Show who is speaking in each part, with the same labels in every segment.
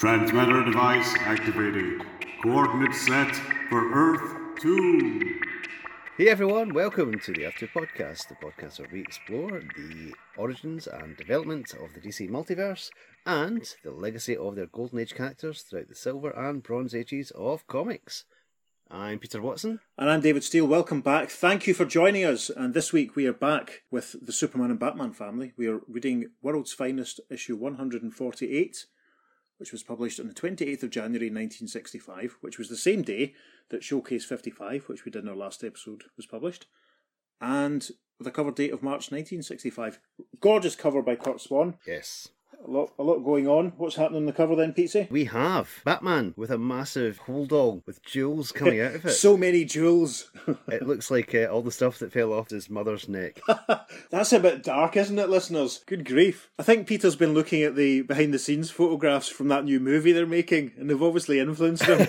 Speaker 1: Transmitter device activated. Coordinates set for Earth 2.
Speaker 2: Hey everyone, welcome to the Earth 2 podcast, the podcast where we explore the origins and development of the DC multiverse and the legacy of their Golden Age characters throughout the Silver and Bronze Ages of comics. I'm Peter Watson.
Speaker 3: And I'm David Steele. Welcome back. Thank you for joining us. And this week we are back with the Superman and Batman family. We are reading World's Finest issue 148, which was published on the 28th of January 1965, which was the same day that Showcase 55, which we did in our last episode, was published. And with a cover date of March 1965. Gorgeous cover by Curt Swan.
Speaker 2: Yes.
Speaker 3: A lot, a lot going on. What's happening on the cover then, Pete?
Speaker 2: We have Batman with a massive hold all with jewels coming out of it.
Speaker 3: so many jewels.
Speaker 2: it looks like uh, all the stuff that fell off his mother's neck.
Speaker 3: That's a bit dark, isn't it, listeners? Good grief. I think Peter's been looking at the behind the scenes photographs from that new movie they're making, and they've obviously influenced him.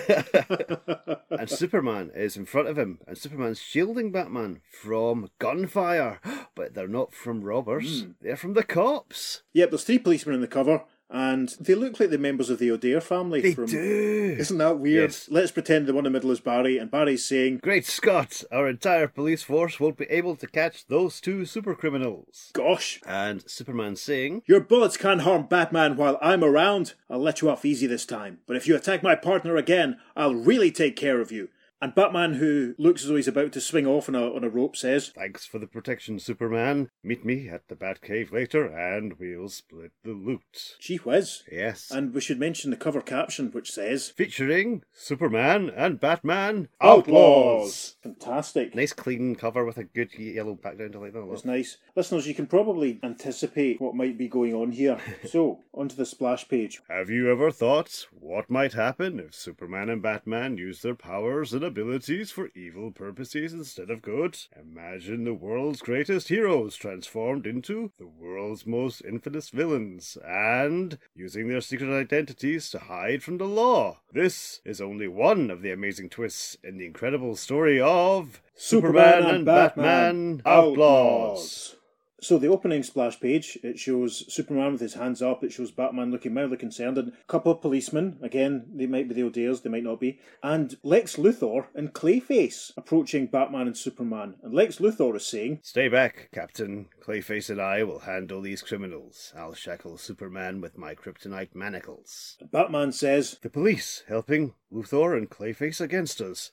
Speaker 2: and Superman is in front of him, and Superman's shielding Batman from gunfire. But they're not from robbers,
Speaker 3: Mm.
Speaker 2: they're from the cops.
Speaker 3: yep, there's three policemen in the cover, and they look like the members of the O'Dare family.
Speaker 2: They
Speaker 3: from...
Speaker 2: do.
Speaker 3: Isn't that weird?
Speaker 2: Yes.
Speaker 3: Let's pretend the one in the middle is Barry, and Barry's saying,
Speaker 2: Great Scott! Our entire police force won't be able to catch those two super criminals.
Speaker 3: Gosh,
Speaker 2: And Superman saying,
Speaker 3: Your bullets can't harm Batman while I'm around. I'll let you off easy this time. But if you attack my partner again, I'll really take care of you. And Batman, who looks as though he's about to swing off on a, on a rope, says,
Speaker 2: Thanks for the protection, Superman. Meet me at the Batcave later, and we'll split the loot.
Speaker 3: Gee whiz.
Speaker 2: Yes.
Speaker 3: And we should mention the cover caption, which says,
Speaker 2: Featuring Superman and Batman
Speaker 3: Outlaws! Fantastic.
Speaker 2: Nice clean cover with a good yellow background. I like that a lot.
Speaker 3: It's nice. Listeners, you can probably anticipate what might be going on here. so, onto the splash page.
Speaker 2: Have you ever thought what might happen if Superman and Batman use their powers and abilities for evil purposes instead of good? Imagine the world's greatest heroes transformed into the world's most infamous villains and using their secret identities to hide from the law. This is only one of the amazing twists in the incredible story of Superman, and Batman Outlaws.
Speaker 3: So the opening splash page, it shows Superman with his hands up, it shows Batman looking mildly concerned, and a couple of policemen, again, they might be the O'Dares, they might not be, and Lex Luthor and Clayface approaching Batman and Superman. And Lex Luthor is saying,
Speaker 2: Stay back, Captain. Clayface and I will handle these criminals. I'll shackle Superman with my kryptonite manacles.
Speaker 3: and Batman says,
Speaker 2: The police helping Luthor and Clayface against us.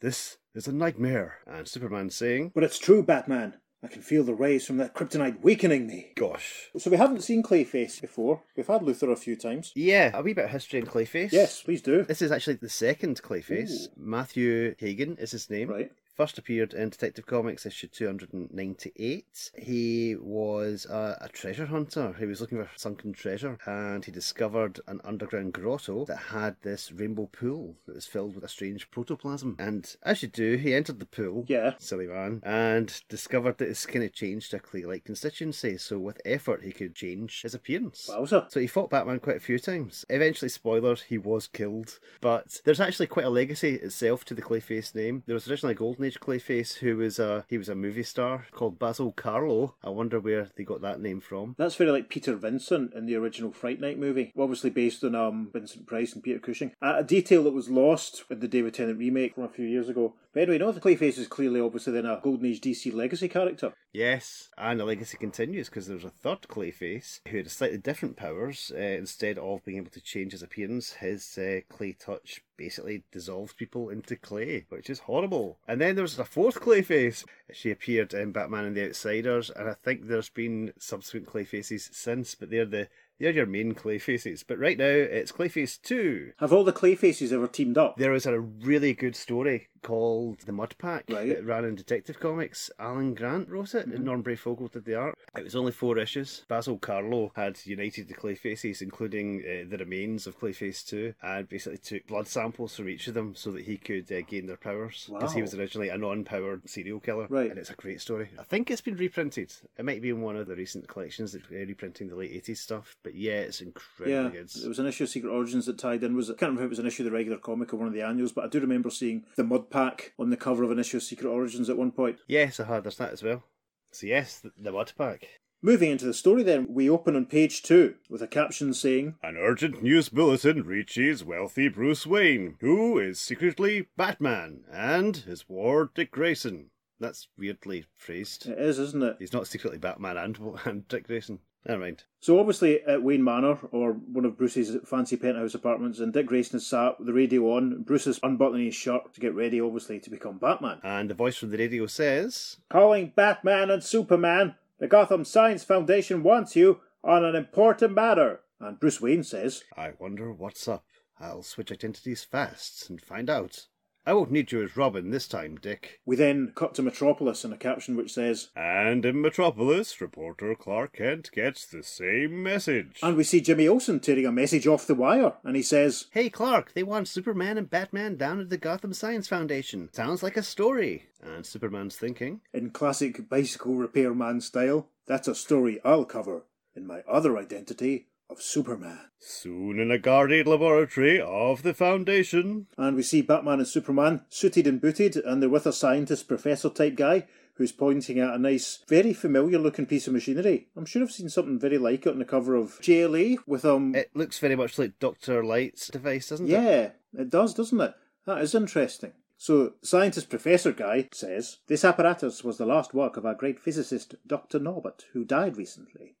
Speaker 2: This is a nightmare. And Superman saying,
Speaker 3: But it's true, Batman. I can feel the rays from that kryptonite weakening me.
Speaker 2: Gosh.
Speaker 3: So we haven't seen Clayface before. We've had Luthor a few times.
Speaker 2: Yeah, a wee bit of history in Clayface.
Speaker 3: Yes, please do.
Speaker 2: This is actually the second Clayface. Matthew Hagen is his name.
Speaker 3: Right.
Speaker 2: First appeared in Detective Comics issue 298. He was a, a treasure hunter. He was looking for sunken treasure and he discovered an underground grotto that had this rainbow pool that was filled with a strange protoplasm. And as you do, he entered the pool.
Speaker 3: Yeah.
Speaker 2: Silly man. And discovered that his skin had changed to a clay like constituency. So with effort, he could change his appearance.
Speaker 3: Wowza.
Speaker 2: So he fought Batman quite a few times. Eventually, spoilers, he was killed. But there's actually quite a legacy itself to the Clayface name. There was originally a Golden Age Clayface who was a he was a movie star called Basil Carlo. I wonder where they got that name from.
Speaker 3: That's very like Peter Vincent in the original Fright Night movie, obviously based on um, Vincent Price and Peter Cushing. Uh, a detail that was lost in the David Tennant remake from a few years ago. But anyway, no, the Clayface is clearly obviously then a Golden Age DC legacy character.
Speaker 2: Yes, and the legacy continues because there's a third Clayface who had slightly different powers. Uh, instead of being able to change his appearance, his uh, clay touch basically dissolves people into clay, which is horrible. And then there was a fourth Clayface. She appeared in Batman and the Outsiders, and I think there's been subsequent Clayfaces since, but they're the they're your main Clayfaces. But right now, it's Clayface 2.
Speaker 3: Have all the Clayfaces ever teamed up?
Speaker 2: There was a really good story called The Mud Pack
Speaker 3: Right.
Speaker 2: that ran in Detective Comics. Alan Grant wrote it, and Norm Breyfogle did the art. It was only four issues. Basil Carlo had united the Clayfaces, including uh, the remains of Clayface 2, and basically took blood samples from each of them so that he could uh, gain their powers. Because he was originally a non powered serial killer.
Speaker 3: Right.
Speaker 2: And it's a great story. I think it's been reprinted. It might be in one of the recent collections that's uh, reprinting the late 80s stuff, but yeah, it's incredibly
Speaker 3: Yeah,
Speaker 2: good.
Speaker 3: there was an issue of Secret Origins that tied in. Was I can't remember if it was an issue of the regular comic or one of the annuals, but I do remember seeing the Mud Pack on the cover of an issue of Secret Origins at one point.
Speaker 2: Yes, I had. There's that as well. So yes, the, the Mud Pack.
Speaker 3: Moving into the story, then, we open on page two with a caption saying,
Speaker 2: An urgent news bulletin reaches wealthy Bruce Wayne, who is secretly Batman, and his ward Dick Grayson. That's weirdly phrased.
Speaker 3: It is, isn't it?
Speaker 2: He's not secretly Batman and, and Dick Grayson. Never mind.
Speaker 3: So obviously at Wayne Manor, or one of Bruce's fancy penthouse apartments, and Dick Grayson is sat with the radio on. Bruce is unbuttoning his shirt to get ready, obviously, to become Batman.
Speaker 2: And the voice from the radio says,
Speaker 3: Calling Batman and Superman, the Gotham Science Foundation wants you on an important matter. And Bruce Wayne says,
Speaker 2: I wonder what's up. I'll switch identities fast and find out. I won't need you as Robin this time, Dick.
Speaker 3: We then cut to Metropolis in a caption which says,
Speaker 2: And in Metropolis, reporter Clark Kent gets the same message.
Speaker 3: and we see Jimmy Olsen tearing a message off the wire, and he says,
Speaker 2: Hey Clark, they want Superman and Batman down at the Gotham Science Foundation. Sounds like a story. And Superman's thinking,
Speaker 3: in classic bicycle repairman style, that's a story I'll cover in my other identity of Superman.
Speaker 2: soon in a guarded laboratory of the Foundation.
Speaker 3: And we see Batman and Superman suited and booted, and they're with a scientist professor type guy who's pointing at a nice, very familiar looking piece of machinery. I'm sure I've seen something very like it on the cover of JLA with um.
Speaker 2: It looks very much like Dr. Light's device, doesn't it?
Speaker 3: yeah, it does, doesn't it? That is interesting. So, scientist professor guy says this apparatus was the last work of our great physicist Dr. Norbert, who died recently.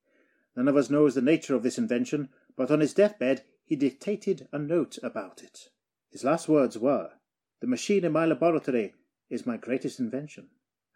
Speaker 3: None of us knows the nature of this invention, but on his deathbed he dictated a note about it. His last words were, The machine in my laboratory is my greatest invention.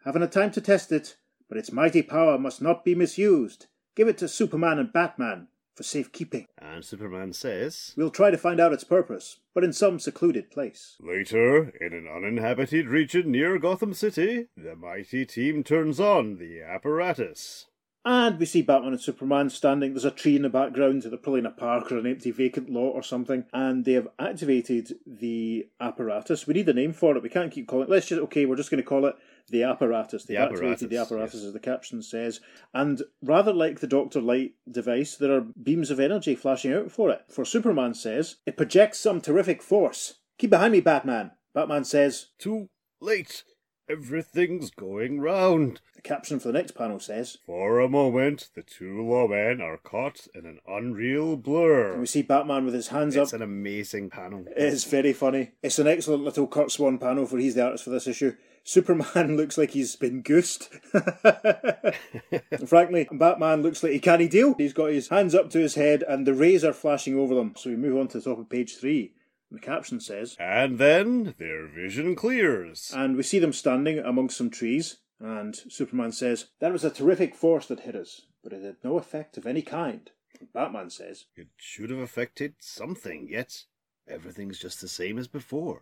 Speaker 3: Haven't had time to test it, but its mighty power must not be misused. Give it to Superman and Batman for safekeeping.
Speaker 2: And Superman says,
Speaker 3: We'll try to find out its purpose, but in some secluded place.
Speaker 2: Later, in an uninhabited region near Gotham City, the mighty team turns on the apparatus.
Speaker 3: And we see Batman and Superman standing. There's a tree in the background. They're probably in a park or an empty vacant lot or something. And they have activated the apparatus. We need a name for it. We can't keep calling it. Let's just, okay, we're just going to call it the apparatus. They've
Speaker 2: The
Speaker 3: activated the
Speaker 2: apparatus,
Speaker 3: apparatus,
Speaker 2: yes.
Speaker 3: as the caption says. And rather like the Doctor Light device, there are beams of energy flashing out for it. For Superman says, it projects some terrific force. Keep behind me, Batman. Batman says,
Speaker 2: Too late. Everything's going round.
Speaker 3: the caption for the next panel says,
Speaker 2: For a moment, the two lawmen are caught in an unreal
Speaker 3: and
Speaker 2: blur.
Speaker 3: we see Batman with his hands up
Speaker 2: It's an amazing panel.
Speaker 3: It's very funny. It's an excellent little Curt Swan panel for he's the artist for this issue. Superman looks like he's been goosed. Frankly, Batman looks like he can't deal. He's got his hands up to his head and the rays are flashing over them. So we move on to the top of page three. And the caption says,
Speaker 2: And then their vision clears.
Speaker 3: and we see them standing amongst some trees. And Superman says, That was a terrific force that hit us, but it had no effect of any kind. And Batman says,
Speaker 2: It should have affected something, yet everything's just the same as before.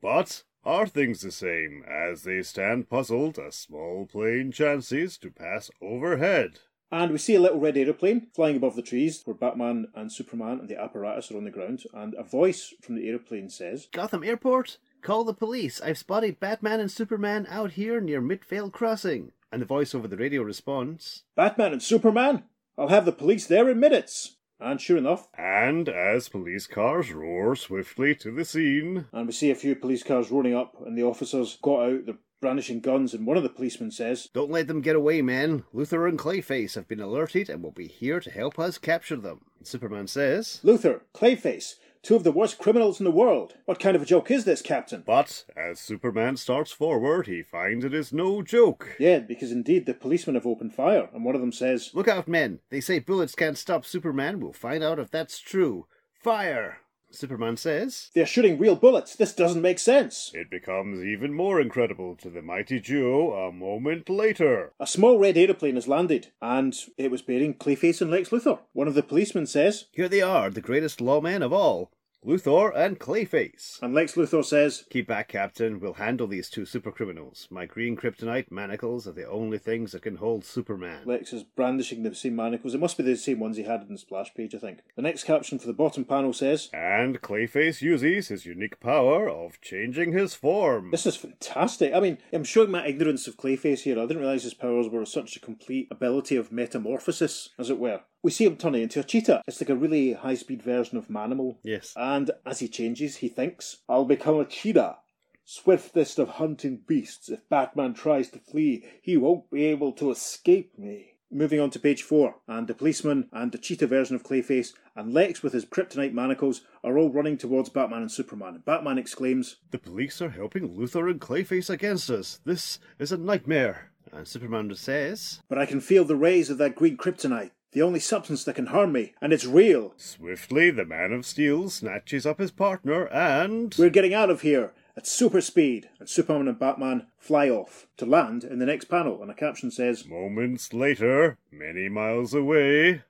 Speaker 2: But are things the same? As they stand puzzled, a small plane chances to pass overhead.
Speaker 3: And we see a little red aeroplane flying above the trees where Batman and Superman and the apparatus are on the ground. And a voice from the aeroplane says,
Speaker 2: Gotham Airport? Call the police. I've spotted Batman and Superman out here near Midvale Crossing. And the voice over the radio responds,
Speaker 3: Batman and Superman? I'll have the police there in minutes. And sure enough,
Speaker 2: And as police cars roar swiftly to the scene,
Speaker 3: and we see a few police cars rolling up, and the officers got out, they're brandishing guns, and one of the policemen says,
Speaker 2: Don't let them get away, men. Luthor and Clayface have been alerted and will be here to help us capture them. Superman says,
Speaker 3: Luthor, Clayface, two of the worst criminals in the world. What kind of a joke is this, Captain?
Speaker 2: But as Superman starts forward, he finds it is no joke.
Speaker 3: Yeah, because indeed the policemen have opened fire, and one of them says,
Speaker 2: Look out, men. They say bullets can't stop Superman. We'll find out if that's true. Fire! Superman says,
Speaker 3: They're shooting real bullets. This doesn't make sense.
Speaker 2: It becomes even more incredible to the mighty duo a moment later.
Speaker 3: A small red aeroplane has landed, and it was bearing Clayface and Lex Luthor. One of the policemen says,
Speaker 2: Here they are, the greatest lawmen of all Luthor and Clayface.
Speaker 3: and Lex Luthor says,
Speaker 2: Keep back, Captain. We'll handle these two super criminals. My green kryptonite manacles are the only things that can hold Superman.
Speaker 3: Lex is brandishing the same manacles. It must be the same ones he had in the splash page, I think. The next caption for the bottom panel says,
Speaker 2: And Clayface uses his unique power of changing his form.
Speaker 3: This is fantastic. I mean, I'm showing my ignorance of Clayface here. I didn't realise his powers were such a complete ability of metamorphosis, as it were. We see him turning into a cheetah. It's like a really high speed version of Manimal.
Speaker 2: Yes.
Speaker 3: And as he changes, he thinks, I'll become a cheetah. Swiftest of hunting beasts. If Batman tries to flee, he won't be able to escape me. Moving on to page four, and the policeman and the cheetah version of Clayface and Lex with his kryptonite manacles are all running towards Batman and Superman. Batman exclaims,
Speaker 2: The police are helping Luthor and Clayface against us. This is a nightmare. And Superman says,
Speaker 3: But I can feel the rays of that green kryptonite, the only substance that can harm me, and it's real.
Speaker 2: Swiftly, the Man of Steel snatches up his partner and.
Speaker 3: We're getting out of here at super speed, and Superman and Batman fly off to land in the next panel. And a caption says,
Speaker 2: Moments later, many miles away.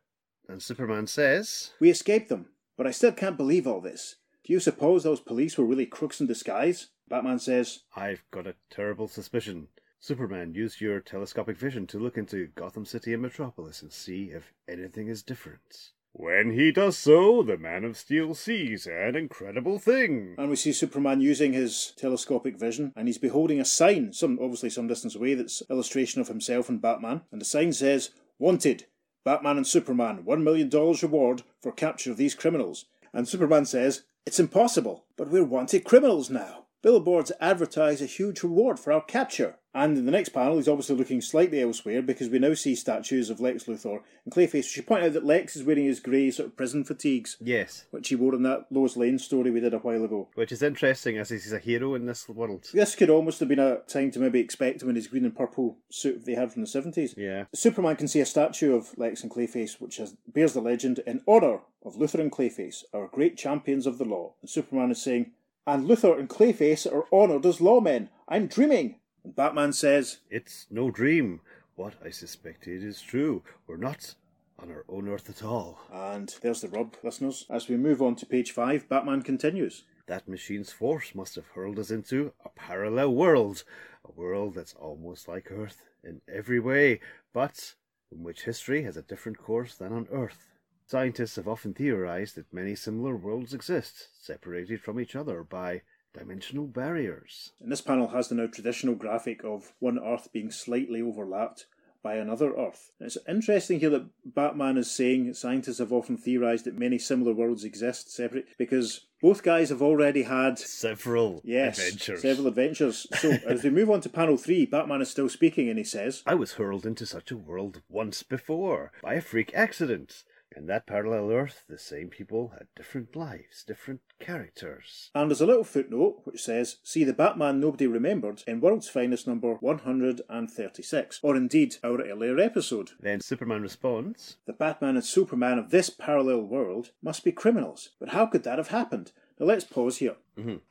Speaker 2: And Superman says,
Speaker 3: We escaped them, but I still can't believe all this. Do you suppose those police were really crooks in disguise? Batman says,
Speaker 2: I've got a terrible suspicion. Superman, use your telescopic vision to look into Gotham City and Metropolis and see if anything is different. When he does so, the Man of Steel sees an incredible thing.
Speaker 3: and we see Superman using his telescopic vision, and he's beholding a sign, some obviously some distance away, that's illustration of himself and Batman. And the sign says, "Wanted, Batman and Superman, one million dollars reward for capture of these criminals." And Superman says, "It's impossible, but we're wanted criminals now." Billboards advertise a huge reward for our capture. And in the next panel, he's obviously looking slightly elsewhere because we now see statues of Lex Luthor and Clayface. We should point out that Lex is wearing his grey sort of prison fatigues,
Speaker 2: Yes,
Speaker 3: which he wore in that Lois Lane story we did a while ago.
Speaker 2: which is interesting as he's a hero in this world.
Speaker 3: This could almost have been a time to maybe expect him in his green and purple suit they had from the 70s.
Speaker 2: Yeah.
Speaker 3: Superman can see a statue of Lex and Clayface, which has, bears the legend, in honour of Luthor and Clayface, our great champions of the law. And Superman is saying, and Luthor and Clayface are honoured as lawmen. I'm dreaming. And Batman says,
Speaker 2: It's no dream. What I suspected is true. We're not on our own earth at all.
Speaker 3: and there's the rub, listeners. As we move on to page five, Batman continues.
Speaker 2: That machine's force must have hurled us into a parallel world. A world that's almost like Earth in every way, but in which history has a different course than on Earth. Scientists have often theorized that many similar worlds exist, separated from each other by dimensional barriers.
Speaker 3: And this panel has the now traditional graphic of one Earth being slightly overlapped by another Earth. And it's interesting here that Batman is saying scientists have often theorized that many similar worlds exist separate because both guys have already had
Speaker 2: Several
Speaker 3: yes
Speaker 2: adventures.
Speaker 3: several adventures. So as we move on to panel three, Batman is still speaking and he says,
Speaker 2: I was hurled into such a world once before by a freak accident. In that parallel Earth, the same people had different lives, different characters.
Speaker 3: and there's a little footnote which says, "See the Batman nobody remembered in World's Finest number 136, or indeed our earlier episode."
Speaker 2: Then Superman responds,
Speaker 3: The Batman and Superman of this parallel world must be criminals. But how could that have happened? Now let's pause here.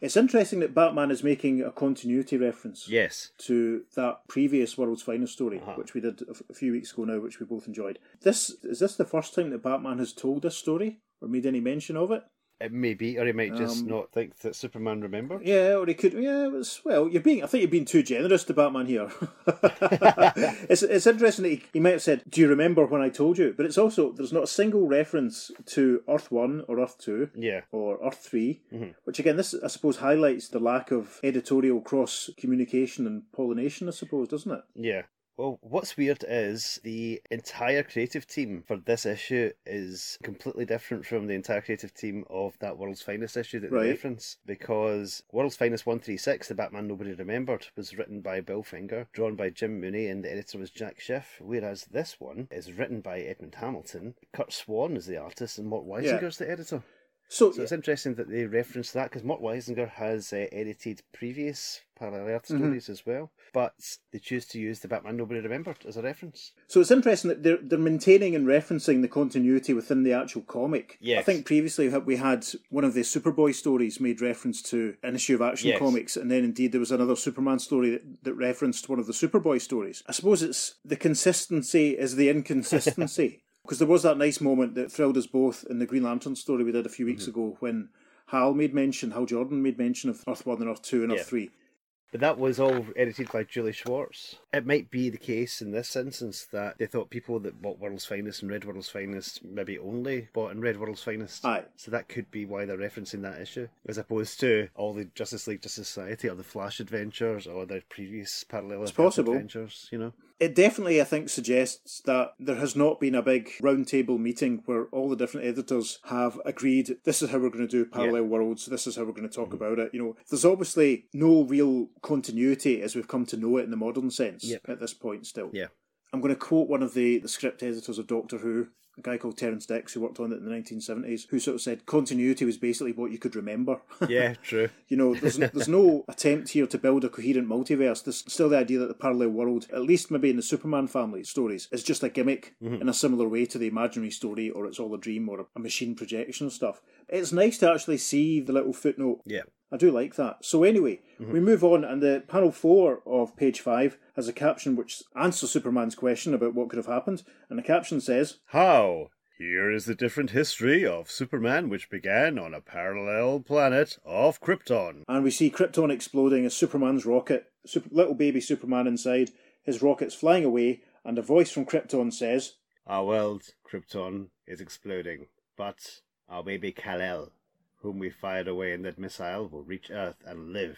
Speaker 3: It's interesting that Batman is making a continuity reference
Speaker 2: Yes.
Speaker 3: to that previous World's Finest story,
Speaker 2: Uh-huh.
Speaker 3: which we did a, f- a few weeks ago now, which we both enjoyed. This is this the first time that Batman has told this story or made any mention of it?
Speaker 2: It may be, or he might just
Speaker 3: Um,
Speaker 2: not think that Superman remembered.
Speaker 3: Yeah, or he could. Yeah, it was well. You're being. I think you're being too generous to Batman here. it's it's interesting that he, he might have said, "Do you remember when I told you?" But it's also there's not a single reference to Earth One or Earth Two.
Speaker 2: Yeah.
Speaker 3: or Earth 3, which again, this I suppose highlights the lack of editorial cross communication and pollination, I suppose, doesn't it?
Speaker 2: Yeah. Well, what's weird is the entire creative team for this issue is completely different from the entire creative team of that World's Finest issue that
Speaker 3: Right.
Speaker 2: they reference. Because World's Finest 136, The Batman Nobody Remembered, was written by Bill Finger, drawn by Jim Mooney, and the editor was Jack Schiff. Whereas this one is written by Edmund Hamilton, Curt Swan is the artist, and Mort Weisinger Weisinger's the editor.
Speaker 3: So,
Speaker 2: So it's interesting that they reference that because Mort Weisinger has uh, edited previous parallel
Speaker 3: Mm-hmm.
Speaker 2: stories as well, but they choose to use the Batman Nobody Remembered as a reference.
Speaker 3: so it's interesting that they're they're maintaining and referencing the continuity within the actual comic.
Speaker 2: Yes.
Speaker 3: I think previously we had one of the Superboy stories made reference to an issue of Action
Speaker 2: Yes.
Speaker 3: Comics, and then indeed there was another Superman story that, that referenced one of the Superboy stories. I suppose it's the consistency is the inconsistency. Because there was that nice moment that thrilled us both in the Green Lantern story we did a few weeks mm-hmm. ago when Hal made mention, Hal Jordan made mention of Earth 1 and Earth 2 and
Speaker 2: Yeah.
Speaker 3: Earth 3.
Speaker 2: But that was all edited by Julie Schwartz. It might be the case in this instance that they thought people that bought World's Finest and read World's Finest maybe only bought and read World's Finest.
Speaker 3: Aye.
Speaker 2: So that could be why they're referencing that issue, as opposed to all the Justice League Justice Society or the Flash adventures or their previous parallel Earth
Speaker 3: possible.
Speaker 2: adventures, you know?
Speaker 3: It definitely, I think, suggests that there has not been a big roundtable meeting where all the different editors have agreed this is how we're going to do parallel worlds, this is how we're going to talk
Speaker 2: Mm-hmm.
Speaker 3: about it. You know, there's obviously no real continuity as we've come to know it in the modern sense
Speaker 2: Yep.
Speaker 3: at this point still.
Speaker 2: Yeah.
Speaker 3: I'm going to quote one of the, the script editors of Doctor Who, a guy called Terrance Dicks, who worked on it in the 1970s, who sort of said continuity was basically what you could remember.
Speaker 2: Yeah, true.
Speaker 3: you know, there's, there's no attempt here to build a coherent multiverse. There's still the idea that the parallel world, at least maybe in the Superman family stories, is just a gimmick mm-hmm. in a similar way to the imaginary story, or it's all a dream or a machine projection stuff. It's nice to actually see the little footnote
Speaker 2: Yeah.
Speaker 3: I do like that. So anyway, mm-hmm. we move on, and the panel four of page five has a caption which answers Superman's question about what could have happened, and the caption says,
Speaker 2: How? Here is the different history of Superman, which began on a parallel planet of Krypton.
Speaker 3: and we see Krypton exploding as Superman's rocket, super, little baby Superman inside, his rocket's flying away, and a voice from Krypton says,
Speaker 2: Our world, Krypton, is exploding, but our baby Kal-El, whom we fired away in that missile, will reach Earth and live.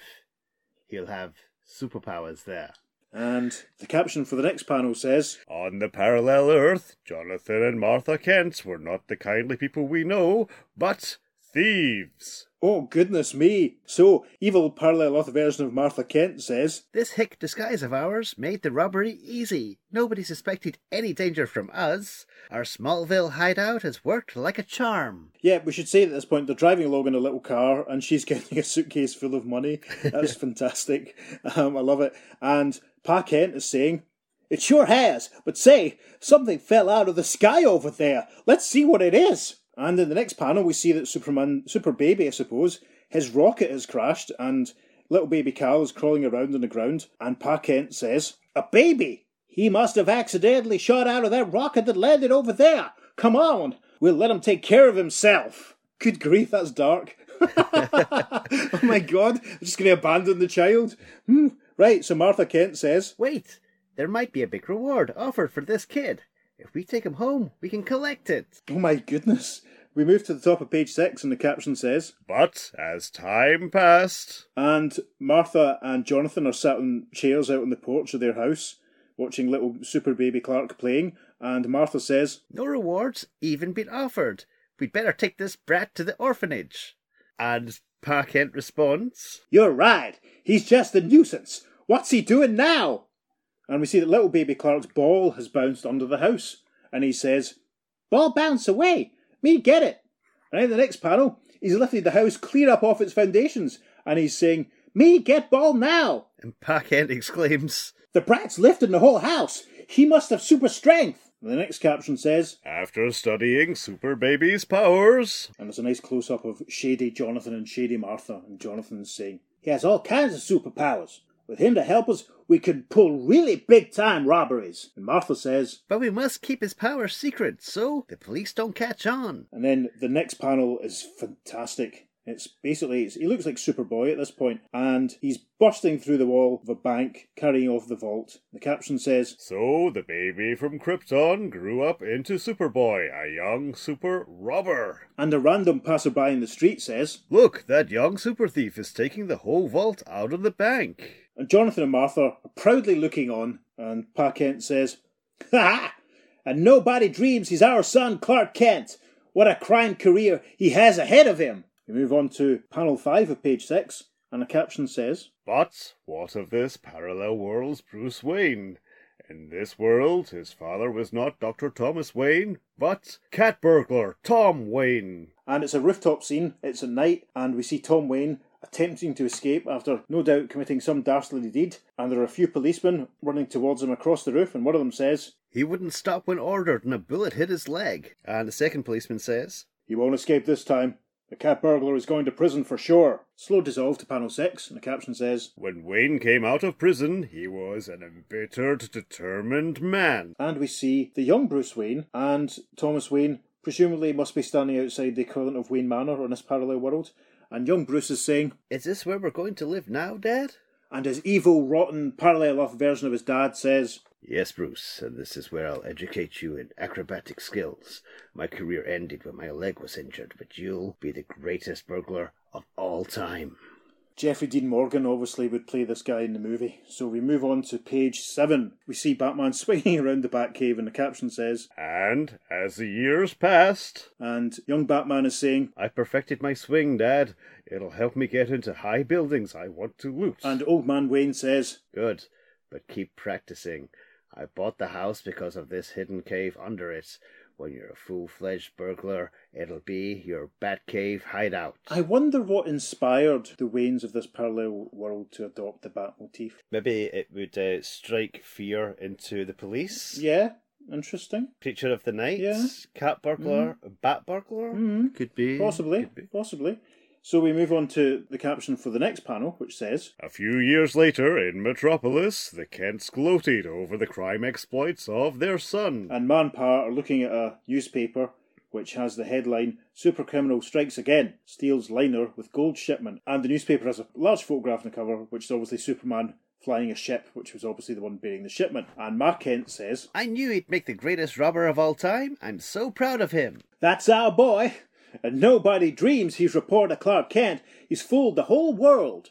Speaker 2: He'll have superpowers there.
Speaker 3: and the caption for the next panel says,
Speaker 2: On the parallel Earth, Jonathan and Martha Kent were not the kindly people we know, but thieves.
Speaker 3: Oh goodness me! So, evil parallel Earth version of Martha Kent says,
Speaker 4: This hick disguise of ours made the robbery easy. Nobody suspected any danger from us. Our Smallville hideout has worked like a charm.
Speaker 3: Yeah, we should say at this point they're driving along in a little car and she's getting a suitcase full of money. That's fantastic. Um, I love it. And Pa Kent is saying, It sure has, but say, something fell out of the sky over there. Let's see what it is. And in the next panel, we see that Superman, Super Baby, I suppose, his rocket has crashed and little baby Kal is crawling around on the ground. And Pa Kent says, A baby! He must have accidentally shot out of that rocket that landed over there. Come on, we'll let him take care of himself. Good grief, that's dark. oh my god, I'm just going to abandon the child. Hmm. Right, so Martha Kent says,
Speaker 4: Wait, there might be a big reward offered for this kid. If we take him home, we can collect it.
Speaker 3: Oh my goodness. We move to the top of page six, and the caption says,
Speaker 2: But as time passed,
Speaker 3: And Martha and Jonathan are sat on chairs out on the porch of their house, watching little super baby Clark playing. And Martha says,
Speaker 4: No rewards even been offered. We'd better take this brat to the orphanage.
Speaker 2: and Pa Kent responds,
Speaker 3: You're right. He's just a nuisance. What's he doing now? And we see that little baby Clark's ball has bounced under the house. And he says, Ball bounce away. Me get it. And in the next panel, he's lifted the house clear up off its foundations. And he's saying, Me get ball now.
Speaker 2: and Pa Kent exclaims,
Speaker 3: The brat's lifting the whole house. He must have super strength. And the next caption says,
Speaker 2: After studying Super Baby's powers,
Speaker 3: and there's a nice close up of shady Jonathan and shady Martha. And Jonathan's saying, He has all kinds of superpowers. With him to help us, we could pull really big time robberies. And Martha says,
Speaker 4: But we must keep his power secret so the police don't catch on.
Speaker 3: and then the next panel is fantastic. It's basically, it's, he looks like Superboy at this point, and he's bursting through the wall of a bank, carrying off the vault. The caption says,
Speaker 2: so the baby from Krypton grew up into Superboy, a young super robber.
Speaker 3: and a random passerby in the street says,
Speaker 2: Look, that young super thief is taking the whole vault out of the bank.
Speaker 3: And Jonathan and Martha are proudly looking on, and Pa Kent says, Ha ha! And nobody dreams he's our son Clark Kent. What a crime career he has ahead of him. We move on to panel 5 of page 6, and the caption says,
Speaker 2: But what of this parallel world's Bruce Wayne? In this world, his father was not Dr. Thomas Wayne, but cat burglar Tom Wayne.
Speaker 3: And it's a rooftop scene, it's at night, and we see Tom Wayne attempting to escape after no doubt committing some dastardly deed. And there are a few policemen running towards him across the roof, and one of them says,
Speaker 4: He wouldn't stop when ordered, and a bullet hit his leg. And the second policeman says,
Speaker 3: He won't escape this time. The cat burglar is going to prison for sure. Slow dissolve to panel 6, and the caption says,
Speaker 2: When Wayne came out of prison, he was an embittered, determined man.
Speaker 3: And we see the young Bruce Wayne and Thomas Wayne presumably must be standing outside the equivalent of Wayne Manor on this parallel world. And young Bruce is saying,
Speaker 4: Is this where we're going to live now, Dad?
Speaker 3: and his evil, rotten, parallel Earth version of his dad says,
Speaker 4: Yes, Bruce, and this is where I'll educate you in acrobatic skills. My career ended when my leg was injured, but you'll be the greatest burglar of all time.
Speaker 3: Jeffrey Dean Morgan obviously would play this guy in the movie. So we move on to page 7. We see Batman swinging around the Batcave, and the caption says,
Speaker 2: And as the years passed,
Speaker 3: and young Batman is saying,
Speaker 2: I perfected my swing, Dad. It'll help me get into high buildings I want to loot.
Speaker 3: and old man Wayne says,
Speaker 4: Good, but keep practicing. I bought the house because of this hidden cave under it. When you're a full fledged burglar, it'll be your Batcave hideout.
Speaker 3: I wonder what inspired the Waynes of this parallel world to adopt the bat motif.
Speaker 2: Maybe it would uh, strike fear into the police.
Speaker 3: Yeah, interesting.
Speaker 2: Creature of the night,
Speaker 3: Yeah.
Speaker 2: cat burglar, bat burglar.
Speaker 3: Mm,
Speaker 2: Could be.
Speaker 3: possibly,
Speaker 2: Could be.
Speaker 3: possibly. So we move on to the caption for the next panel, which says,
Speaker 2: A few years later, in Metropolis, the Kents gloated over the crime exploits of their son.
Speaker 3: and Manpa are looking at a newspaper which has the headline Super Criminal Strikes Again, Steals Liner with Gold Shipment. And the newspaper has a large photograph on the cover, which is obviously Superman flying a ship, which was obviously the one bearing the shipment. And Mark Kent says,
Speaker 4: I knew he'd make the greatest robber of all time. I'm so proud of him.
Speaker 3: That's our boy! And nobody dreams he's reporter Clark Kent. He's fooled the whole world.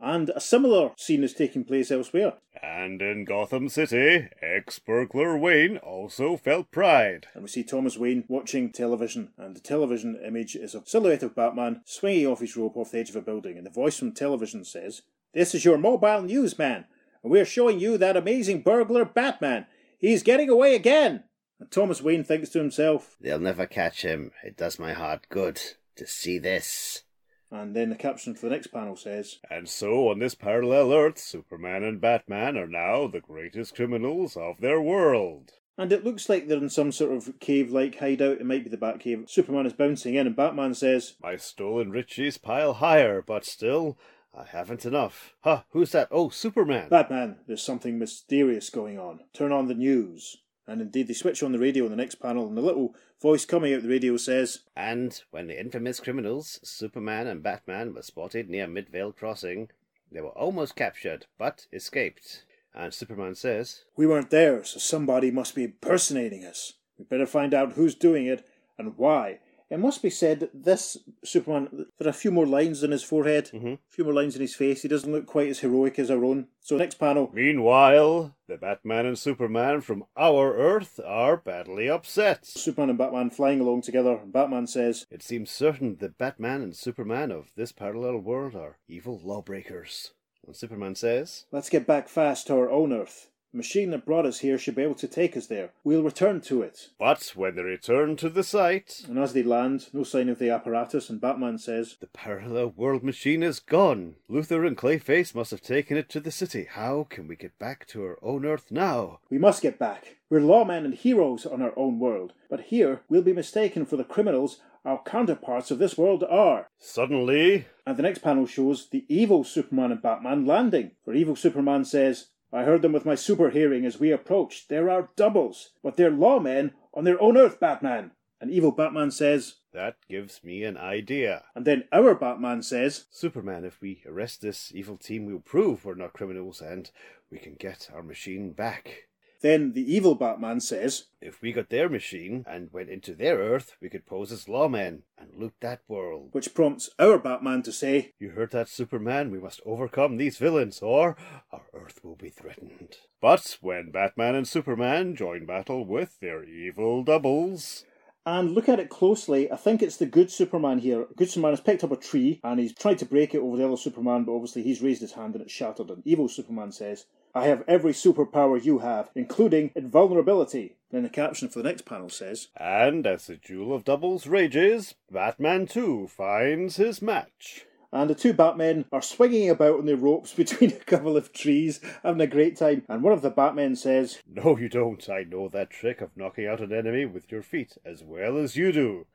Speaker 3: And a similar scene is taking place elsewhere.
Speaker 2: And in Gotham City, ex burglar Wayne also felt pride.
Speaker 3: And we see Thomas Wayne watching television, and the television image is a silhouette of Batman swinging off his rope off the edge of a building. And the voice from television says, This is your mobile newsman, and we're showing you that amazing burglar Batman. He's getting away again. And Thomas Wayne thinks to himself,
Speaker 4: They'll never catch him. It does my heart good to see this.
Speaker 3: and then the caption for the next panel says,
Speaker 2: And so, on this parallel Earth, Superman and Batman are now the greatest criminals of their world.
Speaker 3: And it looks like they're in some sort of cave like hideout. It might be the Batcave. Superman is bouncing in, and Batman says,
Speaker 2: My stolen riches pile higher, but still, I haven't enough. Ha! Who's that? Oh, Superman!
Speaker 3: Batman, there's something mysterious going on. Turn on the news. And indeed, they switch on the radio in the next panel, and the little voice coming out the radio says,
Speaker 4: And when the infamous criminals, Superman and Batman, were spotted near Midvale Crossing, they were almost captured, but escaped. And Superman says,
Speaker 3: We weren't there, so somebody must be impersonating us. We'd better find out who's doing it and why. It must be said that this Superman, there are a few more lines on his forehead,
Speaker 2: Mhm.
Speaker 3: a few more lines in his face. He doesn't look quite as heroic as our own. So, next panel,
Speaker 2: Meanwhile, the Batman and Superman from our Earth are badly upset.
Speaker 3: Superman and Batman flying along together, Batman says,
Speaker 2: It seems certain that Batman and Superman of this parallel world are evil lawbreakers. And Superman says,
Speaker 3: Let's get back fast to our own Earth. The machine that brought us here should be able to take us there. We'll return to it.
Speaker 2: But when they return to the site,
Speaker 3: And as they land, no sign of the apparatus, and Batman says,
Speaker 2: the parallel world machine is gone. Luthor and Clayface must have taken it to the city. How can we get back to our own Earth now?
Speaker 3: We must get back. We're lawmen and heroes on our own world, but here we'll be mistaken for the criminals our counterparts of this world are.
Speaker 2: Suddenly,
Speaker 3: And the next panel shows the evil Superman and Batman landing. For evil Superman says, I heard them with my super hearing as we approached. There are doubles, but they're lawmen on their own Earth, Batman. And evil Batman says,
Speaker 2: that gives me an idea.
Speaker 3: and then our Batman says,
Speaker 2: Superman, if we arrest this evil team, we'll prove we're not criminals and we can get our machine back.
Speaker 3: Then the evil Batman says,
Speaker 2: If we got their machine and went into their Earth, we could pose as lawmen and loot that world.
Speaker 3: which prompts our Batman to say,
Speaker 2: You heard that, Superman? We must overcome these villains, or our Earth will be threatened. But when Batman and Superman join battle with their evil doubles,
Speaker 3: And look at it closely. I think it's the good Superman here. Good Superman has picked up a tree and he's tried to break it over the other Superman, but obviously he's raised his hand and it's shattered. And evil Superman says, I have every superpower you have, including invulnerability. Then the caption for the next panel says,
Speaker 2: and as the duel of doubles rages, Batman too finds his match.
Speaker 3: and the two Batmen are swinging about on the ropes between a couple of trees, having a great time. And one of the Batmen says,
Speaker 2: No, you don't. I know that trick of knocking out an enemy with your feet as well as you do.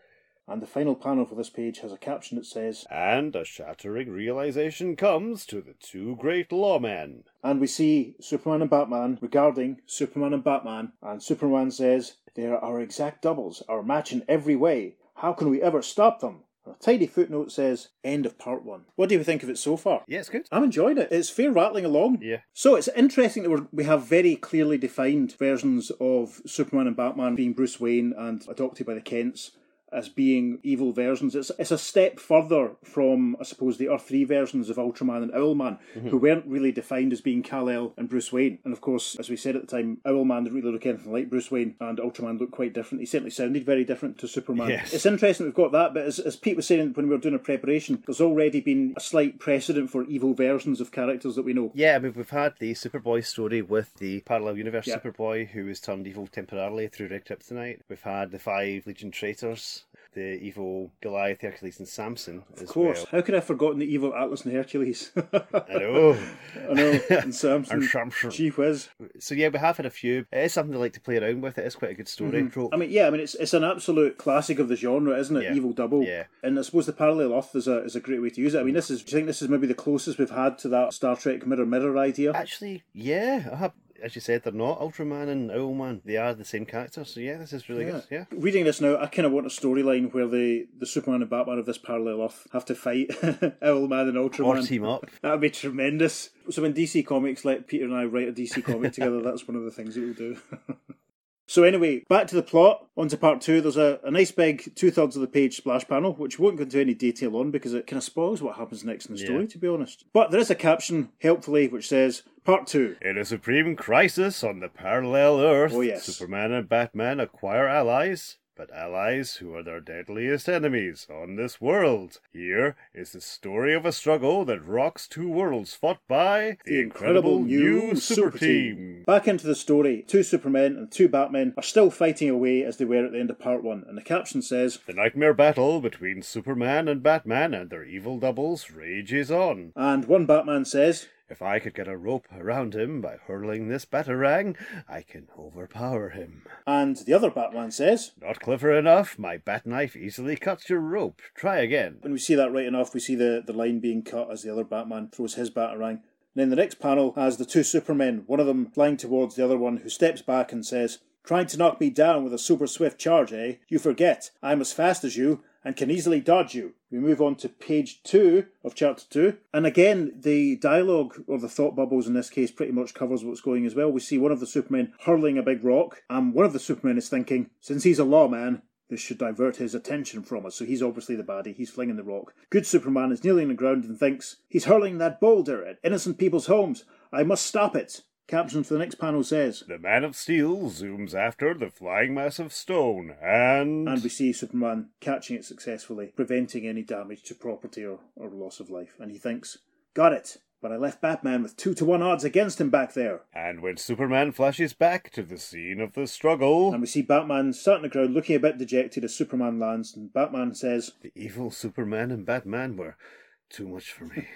Speaker 3: And the final panel for this page has a caption that says,
Speaker 2: And a shattering realization comes to the two great lawmen.
Speaker 3: And we see Superman and Batman regarding Superman and Batman, and Superman says, They are our exact doubles, our match in every way. How can we ever stop them? A tiny footnote says, End of part one. What do you think of it so far?
Speaker 2: Yeah, it's good.
Speaker 3: I'm enjoying it. It's fair rattling along.
Speaker 2: Yeah.
Speaker 3: So it's interesting that we're, we have very clearly defined versions of Superman and Batman being Bruce Wayne and adopted by the Kents. As being evil versions. It's it's a step further from, I suppose, the Earth 3 versions of Ultraman and Owlman, who mm-hmm. weren't really defined as being Kal-El and Bruce Wayne. And of course, as we said at the time, Owlman didn't really look anything like Bruce Wayne, and Ultraman looked quite different. He certainly sounded very different to Superman.
Speaker 2: Yes.
Speaker 3: It's interesting we've got that, but as, as Pete was saying when we were doing a preparation, there's already been a slight precedent for evil versions of characters that we know.
Speaker 5: Yeah, I mean, we've had the Superboy story with the parallel universe
Speaker 3: Yeah.
Speaker 5: Superboy who was turned evil temporarily through Red Kryptonite. We've had the five Legion traitors, the evil Goliath, Hercules, and Samson as
Speaker 3: Of course.
Speaker 5: well.
Speaker 3: How could I have forgotten the evil Atlas and Hercules?
Speaker 5: I know.
Speaker 3: I know. And Samson.
Speaker 2: And Samson.
Speaker 3: Gee whiz.
Speaker 5: So yeah, we have had a few. It is something to like to play around with. It is quite a good story mm-hmm. trope.
Speaker 3: I mean, yeah, I mean, it's it's an absolute classic of the genre, isn't it?
Speaker 5: Yeah.
Speaker 3: Evil Double.
Speaker 5: Yeah.
Speaker 3: And I suppose the parallel off is a is a great way to use it. I mean, this is. Do you think this is maybe the closest we've had to that Star Trek Mirror Mirror idea?
Speaker 5: Actually, yeah, I have. As you said, they're not Ultraman and Owlman. They are the same character. So yeah, this is really good. Yeah.
Speaker 3: Reading this now, I kind of want a storyline where the, the Superman and Batman of this parallel Earth have to fight Owlman and Ultraman Or
Speaker 5: team up.
Speaker 3: That would be tremendous. So when DC Comics let Peter and I write a DC comic together, that's one of the things that we'll do. so anyway, back to the plot. On to part two. There's a, a nice big two thirds of the page splash panel, which we won't go into any detail on because it kind of spoils what happens next in the story, to be honest. But there is a caption, helpfully, which says part two.
Speaker 2: In a supreme crisis on the parallel Earth,
Speaker 3: Oh, yes.
Speaker 2: Superman and Batman acquire allies, but allies who are their deadliest enemies on this world. Here is the story of a struggle that rocks two worlds fought by the, incredible, new super team.
Speaker 3: Back into the story, two Supermen and two Batmen are still fighting away as they were at the end of part one, and the caption says,
Speaker 2: The nightmare battle between Superman and Batman and their evil doubles rages on.
Speaker 3: and one Batman says,
Speaker 2: If I could get a rope around him by hurling this batarang, I can overpower him.
Speaker 3: and the other Batman says,
Speaker 2: Not clever enough, my bat knife easily cuts your rope. Try again.
Speaker 3: When we see that right enough, we see the, the line being cut as the other Batman throws his batarang. And then the next panel has the two Supermen, one of them flying towards the other one, who steps back and says, Trying to knock me down with a super swift charge, eh? You forget, I'm as fast as you and can easily dodge you. We move on to page two of chapter two. And again, the dialogue, or the thought bubbles in this case, pretty much covers what's going as well. We see one of the Supermen hurling a big rock, and one of the Supermen is thinking, Since he's a lawman, this should divert his attention from us. So he's obviously the baddie. He's flinging the rock. Good Superman is kneeling on the ground and thinks, He's hurling that boulder at innocent people's homes. I must stop it. Caption for the next panel says,
Speaker 2: The Man of Steel zooms after the flying mass of stone, and.
Speaker 3: and we see Superman catching it successfully, preventing any damage to property or, or loss of life. And he thinks, Got it. But I left Batman with two to one odds against him back there.
Speaker 2: And when Superman flashes back to the scene of the struggle,
Speaker 3: And we see Batman sat on the ground looking a bit dejected as Superman lands. And Batman says,
Speaker 2: the evil Superman and Batman were too much for me.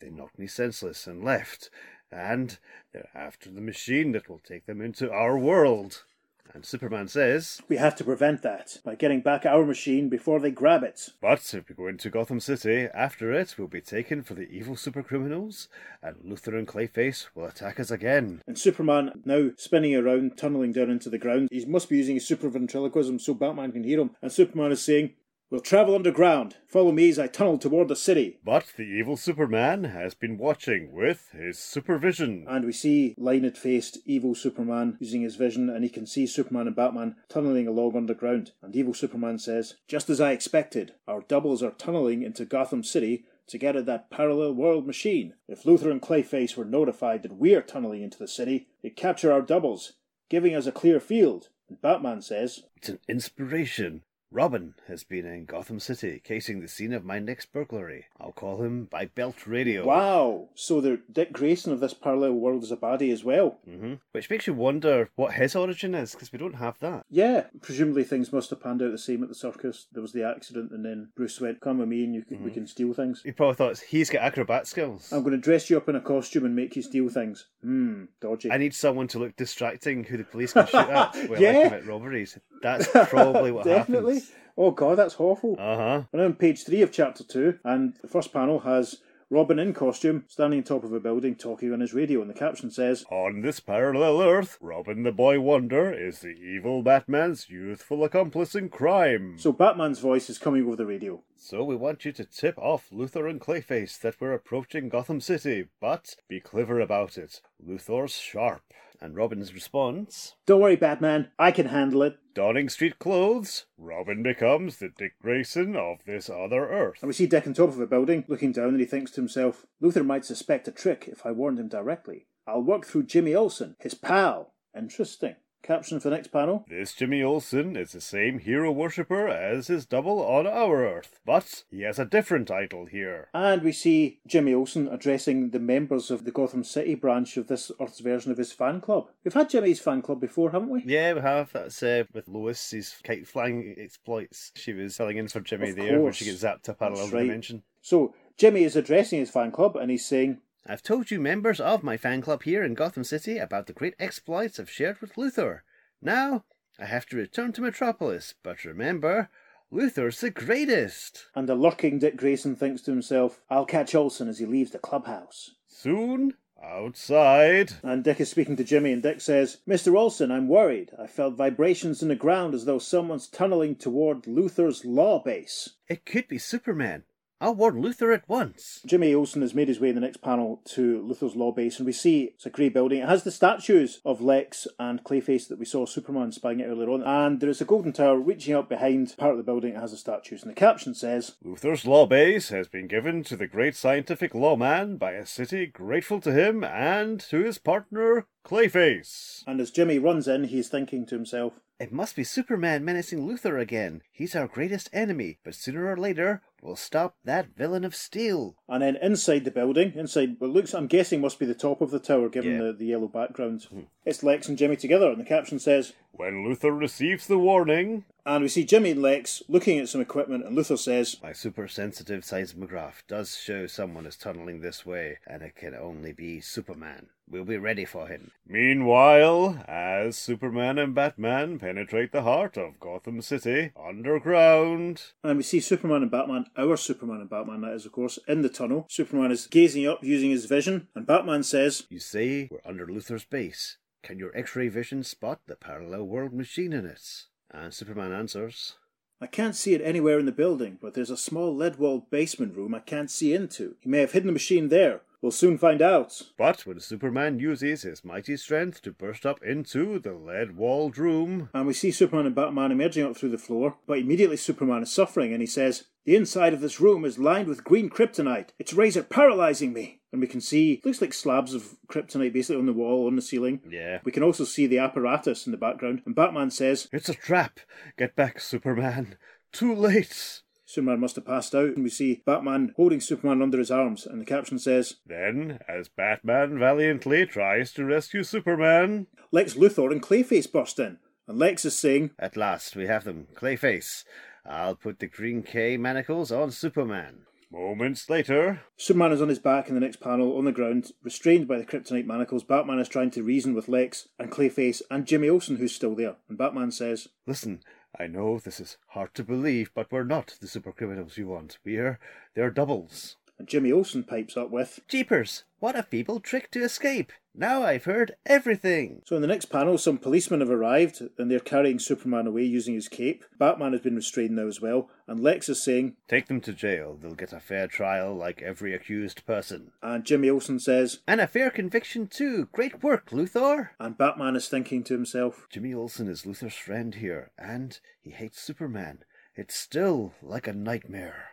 Speaker 2: They knocked me senseless and left, and they're after the machine that will take them into our world. And Superman says,
Speaker 3: We have to prevent that by getting back our machine before they grab it.
Speaker 2: But if we go into Gotham City, after it, we'll be taken for the evil supercriminals, and Luthor and Clayface will attack us again.
Speaker 3: And Superman now spinning around, tunneling down into the ground. He must be using his super ventriloquism so Batman can hear him. And Superman is saying, We'll travel underground. Follow me as I tunnel toward the city.
Speaker 2: But the evil Superman has been watching with his supervision.
Speaker 3: And we see lined faced evil Superman using his vision, and he can see Superman and Batman tunneling along underground. And evil Superman says, Just as I expected, our doubles are tunneling into Gotham City to get at that parallel world machine. If Luthor and Clayface were notified that we're tunneling into the city, they'd capture our doubles, giving us a clear field. And Batman says,
Speaker 2: It's an inspiration. Robin has been in Gotham City, casing the scene of my next burglary. I'll call him by belt radio.
Speaker 3: Wow! So the Dick Grayson of this parallel world is a baddie as well.
Speaker 2: hmm Which makes you wonder what his origin is, because we don't have that.
Speaker 3: Yeah, presumably things must have panned out the same at the circus. There was the accident, and then Bruce went, "Come with me, and you can, we can steal things."
Speaker 2: He probably thought he's got acrobat skills.
Speaker 3: I'm going to dress you up in a costume and make you steal things. Hmm, dodgy.
Speaker 2: I need someone to look distracting who the police can shoot at while
Speaker 3: Yeah.
Speaker 2: I commit robberies. That's probably what
Speaker 3: Definitely. Oh god, that's awful.
Speaker 2: Uh huh.
Speaker 3: We're now on page three of chapter two, and the first panel has Robin in costume standing on top of a building talking on his radio, and the caption says,
Speaker 2: On this parallel Earth, Robin the Boy Wonder is the evil Batman's youthful accomplice in crime.
Speaker 3: So Batman's voice is coming over the radio.
Speaker 2: So we want you to tip off Luthor and Clayface that we're approaching Gotham City, but be clever about it. Luthor's sharp.
Speaker 5: And Robin's response
Speaker 3: Don't worry, Batman, I can handle it.
Speaker 2: Donning street clothes, Robin becomes the Dick Grayson of this other Earth.
Speaker 3: And we see Dick on top of a building, looking down, and he thinks to himself, Luthor might suspect a trick if I warned him directly. I'll work through Jimmy Olsen, his pal. Interesting. Caption for the next panel.
Speaker 2: This Jimmy Olsen is the same hero worshipper as his double on our Earth, but he has a different title here.
Speaker 3: And we see Jimmy Olsen addressing the members of the Gotham City branch of this Earth's version of his fan club. We've had Jimmy's fan club before, haven't we?
Speaker 5: Yeah, we have. That's uh, with Lois, his kite flying exploits. She was filling in for Jimmy
Speaker 3: Of
Speaker 5: there when
Speaker 3: course.
Speaker 5: she gets zapped to a parallel
Speaker 3: right.
Speaker 5: dimension.
Speaker 3: So Jimmy is addressing his fan club and he's saying,
Speaker 5: I've told you members of my fan club here in Gotham City about the great exploits I've shared with Luthor. Now, I have to return to Metropolis, but remember, Luthor's the greatest.
Speaker 3: and the lurking Dick Grayson thinks to himself, I'll catch Olsen as he leaves the clubhouse.
Speaker 2: Soon, outside.
Speaker 3: And Dick is speaking to Jimmy, and Dick says, Mr. Olsen, I'm worried. I felt vibrations in the ground as though someone's tunneling toward Luthor's law base.
Speaker 5: It could be Superman. I'll warn Luthor at once.
Speaker 3: Jimmy Olsen has made his way in the next panel to Luthor's law base, and we see it's a grey building. It has the statues of Lex and Clayface that we saw Superman spying at earlier on, and there is a golden tower reaching up behind part of the building. It has the statues, and the caption says,
Speaker 2: Luthor's law base has been given to the great scientific lawman by a city grateful to him and to his partner, Clayface.
Speaker 3: and as Jimmy runs in, he's thinking to himself,
Speaker 5: It must be Superman menacing Luthor again. He's our greatest enemy, but sooner or later, we'll stop that villain of steel.
Speaker 3: And then inside the building, inside what looks, I'm guessing, must be the top of the tower, given
Speaker 5: Yeah.
Speaker 3: the, the yellow background. Hmm. It's Lex and Jimmy together, and the caption says,
Speaker 2: When Luthor receives the warning,
Speaker 3: and we see Jimmy and Lex looking at some equipment, and Luthor says,
Speaker 5: My super sensitive seismograph does show someone is tunneling this way, and it can only be Superman. We'll be ready for him.
Speaker 2: Meanwhile, as Superman and Batman penetrate the heart of Gotham City underground,
Speaker 3: and we see Superman and Batman, our Superman and Batman, that is, of course, in the tunnel. Superman is gazing up using his vision, and Batman says,
Speaker 5: You say we're under Luthor's base. Can your X ray vision spot the parallel world machine in it? And Superman answers,
Speaker 3: I can't see it anywhere in the building, but there's a small lead walled basement room I can't see into. He may have hidden the machine there. We'll soon find out.
Speaker 2: but when Superman uses his mighty strength to burst up into the lead walled room,
Speaker 3: And we see Superman and Batman emerging up through the floor, but immediately Superman is suffering and he says, The inside of this room is lined with green kryptonite. It's rays are paralyzing me. And we can see, looks like slabs of kryptonite basically on the wall, on the ceiling.
Speaker 5: Yeah.
Speaker 3: We can also see the apparatus in the background. And Batman says,
Speaker 2: it's a trap. Get back, Superman. Too late.
Speaker 3: Superman must have passed out. And we see Batman holding Superman under his arms. And the caption says,
Speaker 2: Then, as Batman valiantly tries to rescue Superman,
Speaker 3: Lex Luthor and Clayface burst in. And Lex is saying,
Speaker 5: At last, we have them. Clayface. I'll put the green K manacles on Superman.
Speaker 2: moments later,
Speaker 3: Superman is on his back in the next panel on the ground, restrained by the kryptonite manacles. Batman is trying to reason with Lex and Clayface and Jimmy Olsen, who's still there. And Batman says,
Speaker 2: listen, I know this is hard to believe, but we're not the super criminals you want. We're their doubles.
Speaker 3: And Jimmy Olsen pipes up with.
Speaker 5: Jeepers! What a feeble trick to escape! Now I've heard everything!
Speaker 3: So in the next panel, some policemen have arrived and they're carrying Superman away using his cape. Batman has been restrained now as well, and Lex is saying,
Speaker 2: Take them to jail. They'll get a fair trial like every accused person.
Speaker 3: and Jimmy Olsen says,
Speaker 5: And a fair conviction, too! Great work, Luthor!
Speaker 3: and Batman is thinking to himself,
Speaker 2: Jimmy Olsen is Luthor's friend here, and he hates Superman. It's still like a nightmare.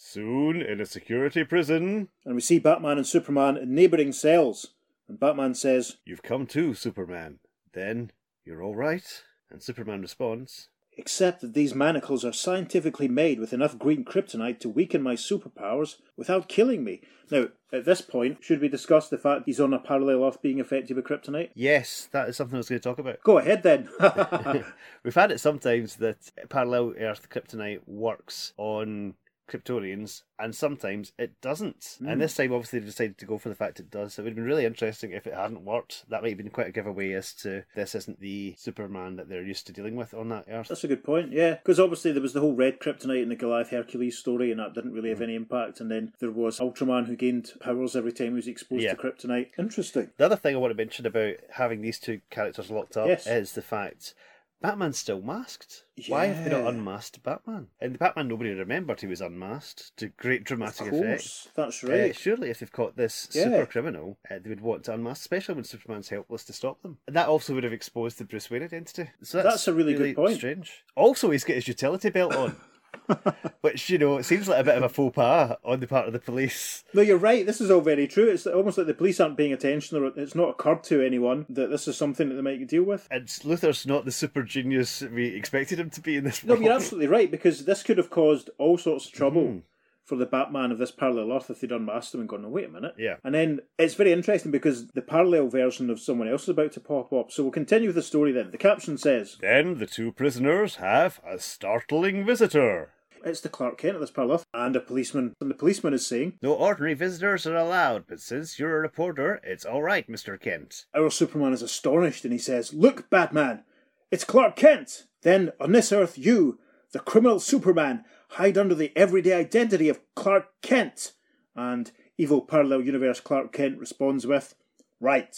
Speaker 2: Soon, in a security prison,
Speaker 3: and we see Batman and Superman in neighbouring cells. And Batman says,
Speaker 2: you've come to, Superman. Then, you're all right? And Superman responds,
Speaker 3: except that these manacles are scientifically made with enough green kryptonite to weaken my superpowers without killing me. Now, at this point, should we discuss the fact he's on a parallel Earth being affected by kryptonite?
Speaker 5: Yes, that is something I was going to talk about.
Speaker 3: Go ahead then.
Speaker 5: We've had it sometimes that parallel Earth kryptonite works on Kryptonians, and sometimes it doesn't. And hmm. this time, obviously, they decided to go for the fact it does. So it would have been really interesting if it hadn't worked. That might have been quite a giveaway as to this isn't the Superman that they're used to dealing with on that Earth.
Speaker 3: That's a good point, yeah. Because obviously there was the whole red kryptonite in the Goliath Hercules story, and that didn't really have hmm. any impact. And then there was Ultraman who gained powers every time he was exposed
Speaker 5: Yeah.
Speaker 3: to kryptonite. Interesting.
Speaker 5: The other thing I want to mention about having these two characters locked up
Speaker 3: Yes.
Speaker 5: is the fact Batman's still masked. Why have they not
Speaker 3: Yeah.
Speaker 5: unmasked Batman? And the Batman, nobody remembered he was unmasked to great dramatic
Speaker 3: Of
Speaker 5: effect.
Speaker 3: course, that's
Speaker 5: Uh,
Speaker 3: right.
Speaker 5: surely, if they've caught this
Speaker 3: Yeah.
Speaker 5: super criminal, uh, they would want to unmask, especially when Superman's helpless to stop them. And that also would have exposed the Bruce Wayne identity. So that's,
Speaker 3: That's a really good point.
Speaker 5: Strange. Also, he's got his utility belt on, which you know it seems like a bit of a faux pas on the part of the police.
Speaker 3: No, you're right. This is all very true. It's almost like the police aren't paying attention, or it's not occurred to anyone that this is something that they might deal with.
Speaker 5: And Luthor's not the super genius we expected him to be in this.
Speaker 3: No, you're absolutely right because this could have caused all sorts of trouble
Speaker 5: Mm-hmm.
Speaker 3: For the Batman of this parallel Earth if they'd unmasked him and gone, "No, wait a minute."
Speaker 5: Yeah.
Speaker 3: And then it's very interesting because the parallel version of someone else is about to pop up. So we'll continue with the story then. The caption says,
Speaker 2: Then the two prisoners have a startling visitor.
Speaker 3: "It's the Clark Kent of this parallel Earth and a policeman." And the policeman is saying,
Speaker 5: No ordinary visitors are allowed, but since you're a reporter, it's all right, Mister Kent.
Speaker 3: Our Superman is astonished and he says, Look, Batman, it's Clark Kent. Then, on this earth, you, the criminal Superman, hide under the everyday identity of Clark Kent. And evil parallel universe Clark Kent responds with, Right.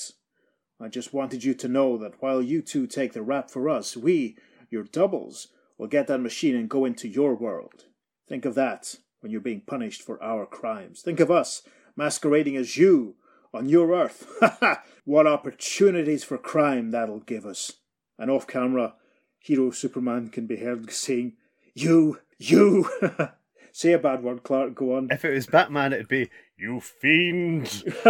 Speaker 3: I just wanted you to know that while you two take the rap for us, we, your doubles, will get that machine and go into your world. Think of that when you're being punished for our crimes. Think of us masquerading as you on your earth. Ha ha! what opportunities for crime that'll give us. And off camera, hero Superman can be heard saying, You, you. Say a bad word, Clark, go on.
Speaker 5: If it was Batman, it'd be
Speaker 2: You fiend!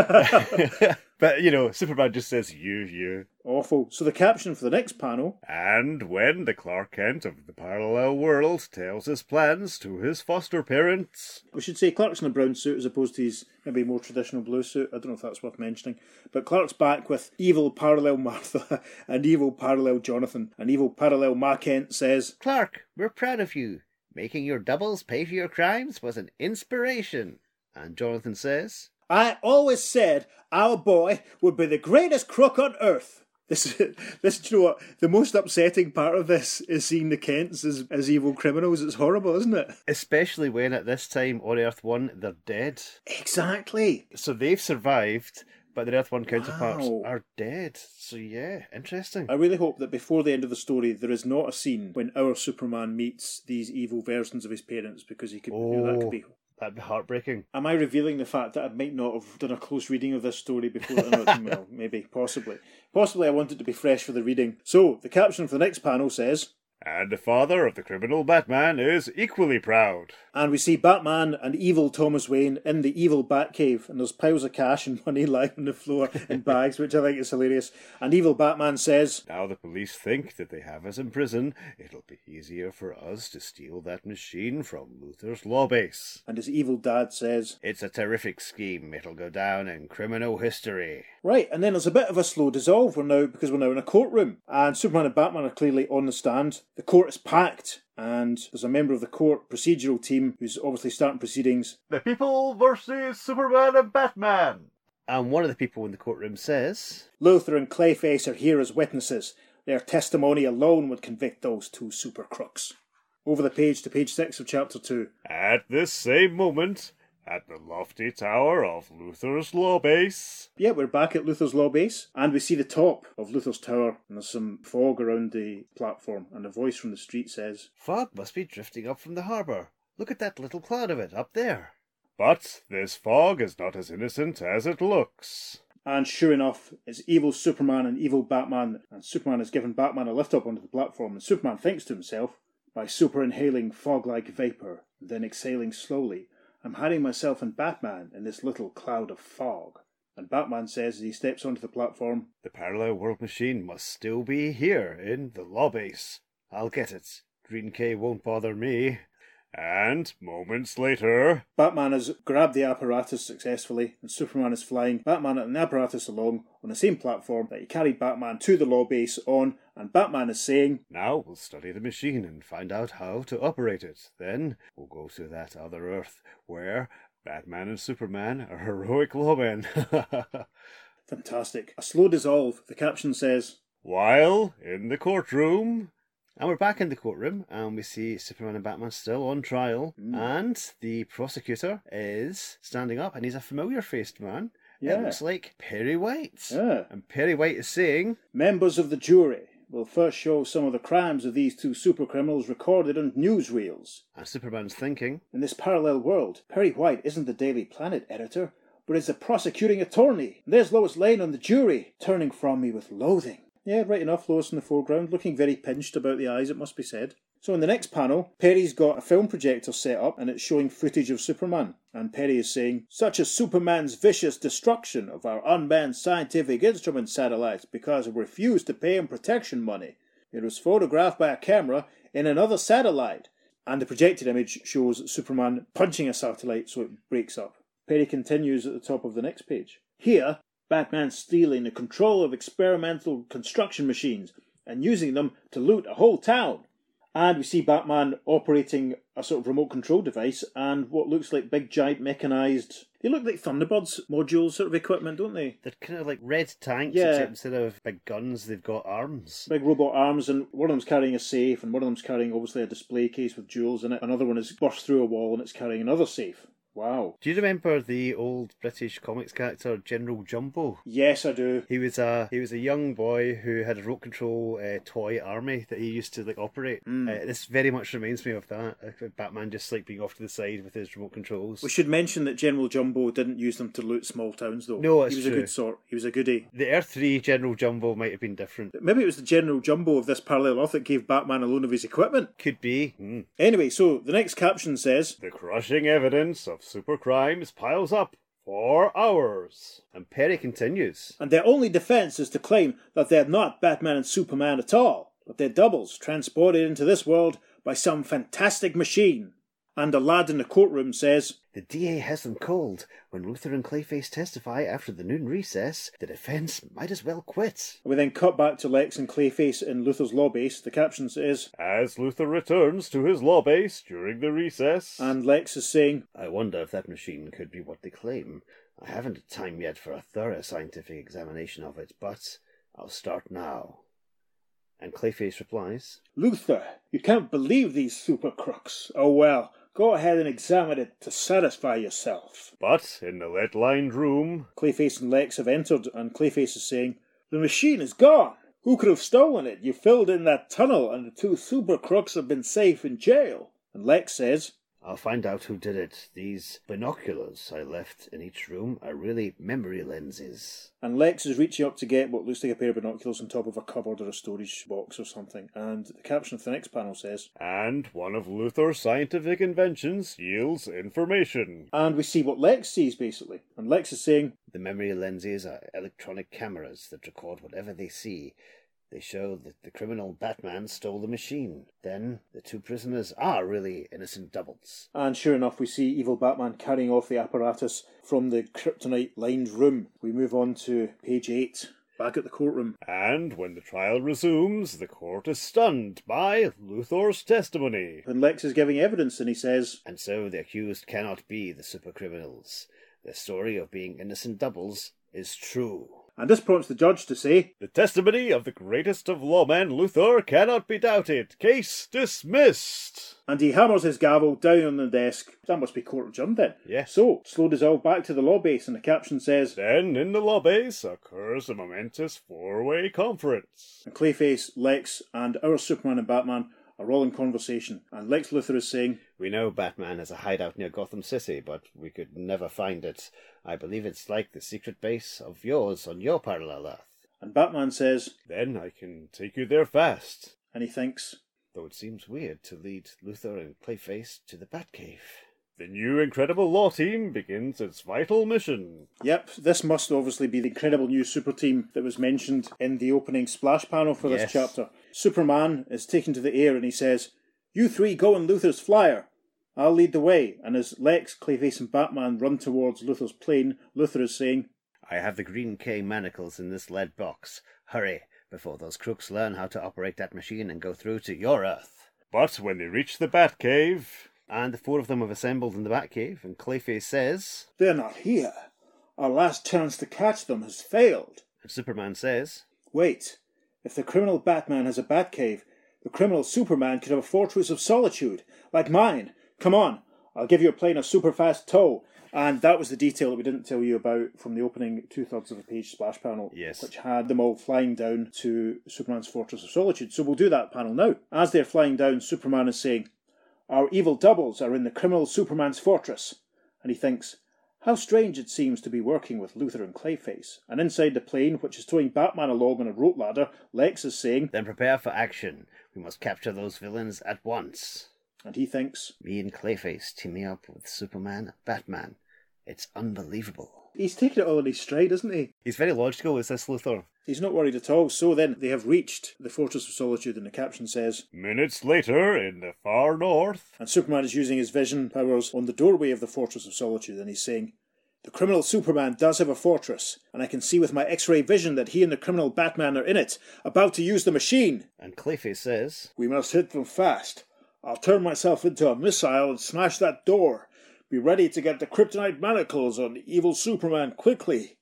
Speaker 5: but you know, Superman just says you, you.
Speaker 3: Awful. So the caption for the next panel
Speaker 2: And when the Clark Kent of the parallel world tells his plans to his foster parents,
Speaker 3: We should say Clark's in a brown suit as opposed to his maybe more traditional blue suit. I don't know if that's worth mentioning. But Clark's back with evil parallel Martha and evil parallel Jonathan. And evil parallel Ma Kent says,
Speaker 5: Clark, we're proud of you. Making your doubles pay for your crimes was an inspiration. And Jonathan says,
Speaker 3: I always said our boy would be the greatest crook on earth. This, this, you know what? The most upsetting part of this is seeing the Kents as, as evil criminals. It's horrible, isn't it?
Speaker 5: especially when at this time on Earth 1 they're dead.
Speaker 3: Exactly.
Speaker 5: So they've survived, but the Earth 1 counterparts
Speaker 3: Wow.
Speaker 5: are dead. So yeah, interesting.
Speaker 3: I really hope that before the end of the story, there is not a scene when our Superman meets these evil versions of his parents because he could. you know, that
Speaker 5: Oh.
Speaker 3: could be.
Speaker 5: Oh, that'd be heartbreaking.
Speaker 3: Am I revealing the fact that I might not have done a close reading of this story before? well, maybe, possibly. Possibly I want it to be fresh for the reading. So, the caption for the next panel says
Speaker 2: and the father of the criminal Batman is equally proud.
Speaker 3: And we see Batman and evil Thomas Wayne in the evil Batcave, and there's piles of cash and money lying on the floor in bags, which I think is hilarious. And evil Batman says,
Speaker 2: Now the police think that they have us in prison, it'll be easier for us to steal that machine from Luthor's law base.
Speaker 3: and his evil dad says,
Speaker 5: It's a terrific scheme. It'll go down in criminal history.
Speaker 3: Right, and then there's a bit of a slow dissolve. We're now because we're now in a courtroom, and Superman and Batman are clearly on the stand. The court is packed, and there's a member of the court procedural team who's obviously starting proceedings.
Speaker 2: The people versus Superman and Batman!
Speaker 5: And one of the people in the courtroom says,
Speaker 3: Luthor and Clayface are here as witnesses. Their testimony alone would convict those two super crooks. Over the page to page six of chapter two.
Speaker 2: At this same moment, at the lofty tower of Luthor's law base,
Speaker 3: Yeah, we're back at Luthor's law base, and we see the top of Luthor's tower, and there's some fog around the platform, and a voice from the street says,
Speaker 5: Fog must be drifting up from the harbour. Look at that little cloud of it up there.
Speaker 2: but this fog is not as innocent as it looks.
Speaker 3: And sure enough, it's evil Superman and evil Batman, and Superman has given Batman a lift up onto the platform, and Superman thinks to himself, by super inhaling fog like vapour, then exhaling slowly, I'm hiding myself and Batman in this little cloud of fog. And Batman says as he steps onto the platform,
Speaker 2: The parallel world machine must still be here in the base.
Speaker 5: I'll get it. Green K won't bother me.
Speaker 2: And moments later,
Speaker 3: Batman has grabbed the apparatus successfully, and Superman is flying Batman and the apparatus along on the same platform that he carried Batman to the law base on, and Batman is saying,
Speaker 2: now we'll study the machine and find out how to operate it. Then we'll go to that other Earth where Batman and Superman are heroic lawmen.
Speaker 3: Fantastic. A slow dissolve. The caption says,
Speaker 2: While in the courtroom,
Speaker 5: And we're back in the courtroom, and we see Superman and Batman still on trial. Mm. And the prosecutor is standing up, and he's a familiar faced man.
Speaker 3: Yeah.
Speaker 5: It looks like Perry White.
Speaker 3: Yeah.
Speaker 5: And Perry White is saying,
Speaker 3: Members of the jury, we'll first show some of the crimes of these two super criminals recorded on newsreels.
Speaker 2: And Superman's thinking,
Speaker 3: In this parallel world, Perry White isn't the Daily Planet editor, but is the prosecuting attorney. And there's Lois Lane on the jury, turning from me with loathing. Yeah, right enough, Lois in the foreground, looking very pinched about the eyes, it must be said. So in the next panel, Perry's got a film projector set up and it's showing footage of Superman. And Perry is saying, such as Superman's vicious destruction of our unmanned scientific instrument satellites because it refused to pay him protection money. It was photographed by a camera in another satellite. And the projected image shows Superman punching a satellite so it breaks up. Perry continues at the top of the next page. Here, Batman's stealing the control of experimental construction machines and using them to loot a whole town. And we see Batman operating a sort of remote control device and what looks like big, giant, mechanized. They look like Thunderbirds module sort of equipment, don't they?
Speaker 2: they're kind of like red tanks,
Speaker 3: Yeah.
Speaker 2: except instead of big guns, they've got arms.
Speaker 3: Big robot arms, and one of them's carrying a safe, and one of them's carrying obviously a display case with jewels in it. Another one has burst through a wall and it's carrying another safe. Wow.
Speaker 2: Do you remember the old British comics character General Jumbo?
Speaker 3: Yes, I do.
Speaker 2: He was a he was a young boy who had a remote control uh, toy army that he used to like operate.
Speaker 3: Hmm.
Speaker 2: Uh, this very much reminds me of that. Uh, Batman just like being off to the side with his remote controls.
Speaker 3: We should mention that General Jumbo didn't use them to loot small towns, though.
Speaker 2: No,
Speaker 3: he was a good sort. He was a goodie.
Speaker 2: The Earth Three General Jumbo might have been different.
Speaker 3: Maybe it was the General Jumbo of this parallel Earth that gave Batman a loan of his equipment.
Speaker 2: Could be. Hmm.
Speaker 3: Anyway, so the next caption says,
Speaker 6: The crushing evidence of super crimes piles up for hours.
Speaker 2: And Perry continues.
Speaker 3: and their only defense is to claim that they're not Batman and Superman at all, but they're doubles transported into this world by some fantastic machine. And a lad in the courtroom says,
Speaker 2: The DA has them cold. When Luthor and Clayface testify after the noon recess, the defence might as well quit.
Speaker 3: we then cut back to Lex and Clayface in Luthor's law base. The caption says,
Speaker 6: As Luthor returns to his law base during the recess.
Speaker 3: and Lex is saying,
Speaker 2: I wonder if that machine could be what they claim. I haven't had time yet for a thorough scientific examination of it, but I'll start now. And Clayface replies,
Speaker 3: Luthor, you can't believe these super crooks. Oh well, go ahead and examine it to satisfy yourself.
Speaker 6: But in the lead lined room,
Speaker 3: Clayface and Lex have entered, and Clayface is saying, The machine is gone! Who could have stolen it? You filled in that tunnel, and the two super crooks have been safe in jail. And Lex says,
Speaker 2: I'll find out who did it. These binoculars I left in each room are really memory lenses.
Speaker 3: and Lex is reaching up to get what looks like a pair of binoculars on top of a cupboard or a storage box or something. And the caption of the next panel says,
Speaker 6: and one of Luthor's scientific inventions yields information.
Speaker 3: and we see what Lex sees basically. And Lex is saying,
Speaker 2: The memory lenses are electronic cameras that record whatever they see. They show that the criminal Batman stole the machine. Then the two prisoners are really innocent doubles.
Speaker 3: and sure enough, we see evil Batman carrying off the apparatus from the kryptonite lined room. We move on to page 8, back at the courtroom.
Speaker 6: And when the trial resumes, the court is stunned by Luthor's testimony.
Speaker 3: And Lex is giving evidence, and he says,
Speaker 2: And so the accused cannot be the supercriminals. Their story of being innocent doubles is true.
Speaker 3: And this prompts the judge to say,
Speaker 6: The testimony of the greatest of lawmen, Luthor, cannot be doubted. Case dismissed.
Speaker 3: and he hammers his gavel down on the desk. That must be court adjourned then.
Speaker 6: Yes.
Speaker 3: So, slow dissolve back to the law base, and the caption says,
Speaker 6: Then, in the law base, occurs a momentous four way conference.
Speaker 3: and Clayface, Lex, and our Superman and Batman are all in conversation. And Lex Luthor is saying,
Speaker 2: We know Batman has a hideout near Gotham City, but we could never find it. I believe it's like the secret base of yours on your parallel Earth.
Speaker 3: and Batman says,
Speaker 6: Then I can take you there fast.
Speaker 3: and he thinks,
Speaker 2: Though it seems weird to lead Luthor and Clayface to the Batcave.
Speaker 6: The new Incredible Law Team begins its vital mission.
Speaker 3: Yep, this must obviously be the incredible new super team that was mentioned in the opening splash panel for this chapter. Superman is taken to the air and he says, You three go in Luthor's flyer. I'll lead the way. And as Lex, Clayface, and Batman run towards Luthor's plane, Luthor is saying,
Speaker 2: I have the green K manacles in this lead box. Hurry, before those crooks learn how to operate that machine and go through to your Earth.
Speaker 6: But when they reach the Batcave,
Speaker 2: And the four of them have assembled in the Batcave, and Clayface says,
Speaker 3: They're not here. Our last chance to catch them has failed.
Speaker 2: and Superman says,
Speaker 3: Wait, if the criminal Batman has a Batcave, the criminal Superman could have a fortress of solitude, like mine. Come on, I'll give you a plane a super fast tow. And that was the detail that we didn't tell you about from the opening two thirds of a page splash panel,
Speaker 5: Yes.
Speaker 3: which had them all flying down to Superman's Fortress of Solitude. So we'll do that panel now. As they're flying down, Superman is saying, Our evil doubles are in the criminal Superman's fortress. And he thinks, How strange it seems to be working with Luthor and Clayface. And inside the plane, which is towing Batman along on a rope ladder, Lex is saying,
Speaker 4: Then prepare for action. We must capture those villains at once.
Speaker 3: And he thinks,
Speaker 4: Me and Clayface teaming up with Superman Batman. It's unbelievable.
Speaker 3: He's taking it all in his stride, isn't he?
Speaker 5: He's very logical, is this Luthor?
Speaker 3: He's not worried at all. So then they have reached the Fortress of Solitude, and the caption says,
Speaker 2: Minutes later, in the far north,
Speaker 3: and Superman is using his vision powers on the doorway of the Fortress of Solitude, and he's saying, The criminal Superman does have a fortress, and I can see with my X ray vision that he and the criminal Batman are in it, about to use the machine.
Speaker 4: And Clayface says,
Speaker 3: We must hit them fast. I'll turn myself into a missile and smash that door. Be ready to get the kryptonite manacles on evil Superman quickly.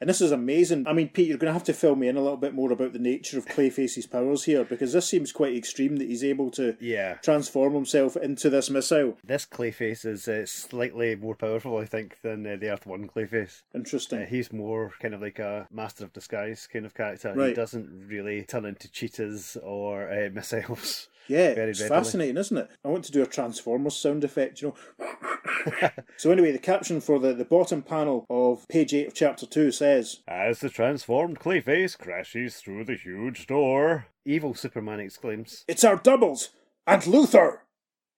Speaker 3: And this is amazing. I mean, Pete, you're going to have to fill me in a little bit more about the nature of Clayface's powers here, because this seems quite extreme that he's able to
Speaker 5: Yeah.
Speaker 3: transform himself into this missile.
Speaker 5: This Clayface is uh, slightly more powerful, I think, than uh, the Earth 1 Clayface.
Speaker 3: Interesting.
Speaker 5: Uh, he's more kind of like a master of disguise kind of character. He doesn't really turn into cheetahs or uh, missiles.
Speaker 3: Yeah,
Speaker 5: Very
Speaker 3: it's
Speaker 5: readily.
Speaker 3: fascinating, isn't it? I want to do a Transformers sound effect, you know. so anyway, the caption for the, the bottom panel of page 8 of chapter 2 says,
Speaker 2: as the transformed Clayface crashes through the huge door,
Speaker 5: Evil Superman exclaims,
Speaker 3: It's our doubles! And Luthor!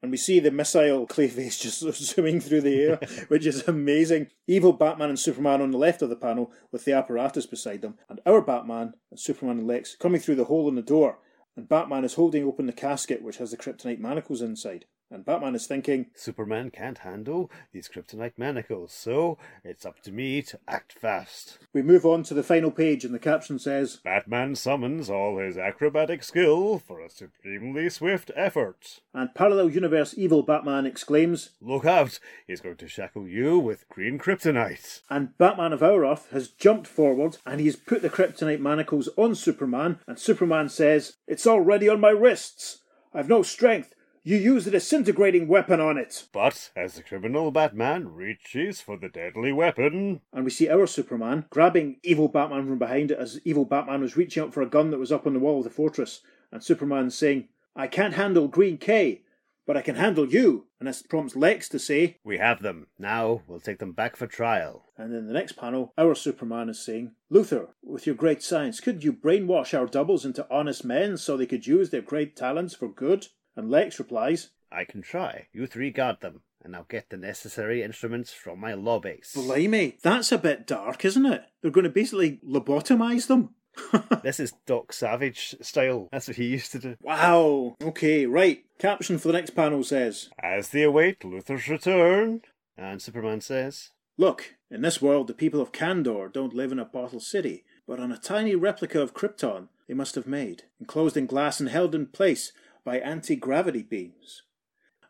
Speaker 3: And we see the missile Clayface just zooming through the air, which is amazing. Evil Batman and Superman on the left of the panel with the apparatus beside them, and our Batman and Superman and Lex coming through the hole in the door. And Batman is holding open the casket which has the kryptonite manacles inside. And Batman is thinking,
Speaker 5: Superman can't handle these kryptonite manacles, so it's up to me to act fast.
Speaker 3: We move on to the final page, and the caption says,
Speaker 2: Batman summons all his acrobatic skill for a supremely swift effort.
Speaker 3: and parallel universe evil Batman exclaims,
Speaker 2: Look out, he's going to shackle you with green kryptonite.
Speaker 3: and Batman of our Earth has jumped forward and he's put the kryptonite manacles on Superman, and Superman says, It's already on my wrists. I've no strength. You use a disintegrating weapon on it.
Speaker 2: But as the criminal Batman reaches for the deadly weapon,
Speaker 3: And we see our Superman grabbing evil Batman from behind it as evil Batman was reaching up for a gun that was up on the wall of the fortress. And Superman saying, I can't handle Green K, but I can handle you. And this prompts Lex to say,
Speaker 4: We have them. Now we'll take them back for trial.
Speaker 3: And in the next panel, our Superman is saying, Luthor, with your great science, could you brainwash our doubles into honest men so they could use their great talents for good? And Lex replies,
Speaker 4: I can try. You three guard them, and I'll get the necessary instruments from my law base.
Speaker 3: Blimey, that's a bit dark, isn't it? They're going to basically lobotomize them.
Speaker 5: This is Doc Savage style. That's what he used to do.
Speaker 3: Wow. Okay, right. Caption for the next panel says,
Speaker 2: as they await Luthor's return,
Speaker 5: And Superman says,
Speaker 3: Look, in this world, the people of Kandor don't live in a bottle city, but on a tiny replica of Krypton they must have made, enclosed in glass and held in place by anti gravity beams.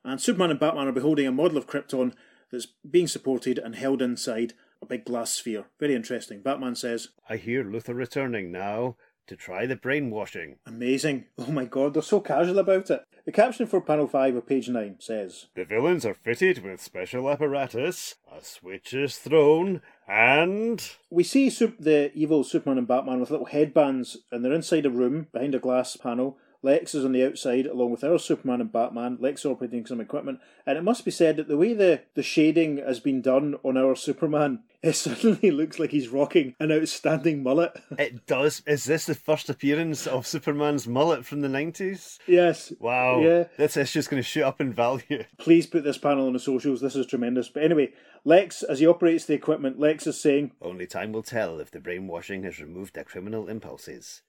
Speaker 3: And Superman and Batman are beholding a model of Krypton that's being supported and held inside a big glass sphere. Very interesting. Batman says,
Speaker 5: I hear Luthor returning now to try the brainwashing.
Speaker 3: Amazing. Oh my god, they're so casual about it. The caption for panel 5 of page 9 says,
Speaker 2: the villains are fitted with special apparatus, a switch is thrown, and
Speaker 3: We see the evil Superman and Batman with little headbands, and they're inside a room behind a glass panel. Lex is on the outside, along with our Superman and Batman. Lex is operating some equipment, and it must be said that the way the, the shading has been done on our Superman, it suddenly looks like he's rocking an outstanding mullet.
Speaker 5: It does. Is this the first appearance of Superman's mullet from the 90s?
Speaker 3: yes.
Speaker 5: Wow.
Speaker 3: Yeah.
Speaker 5: This issue's going to shoot up in value.
Speaker 3: Please put this panel on the socials. This is tremendous. But anyway, Lex, as he operates the equipment, Lex is saying,
Speaker 4: Only time will tell if the brainwashing has removed their criminal impulses.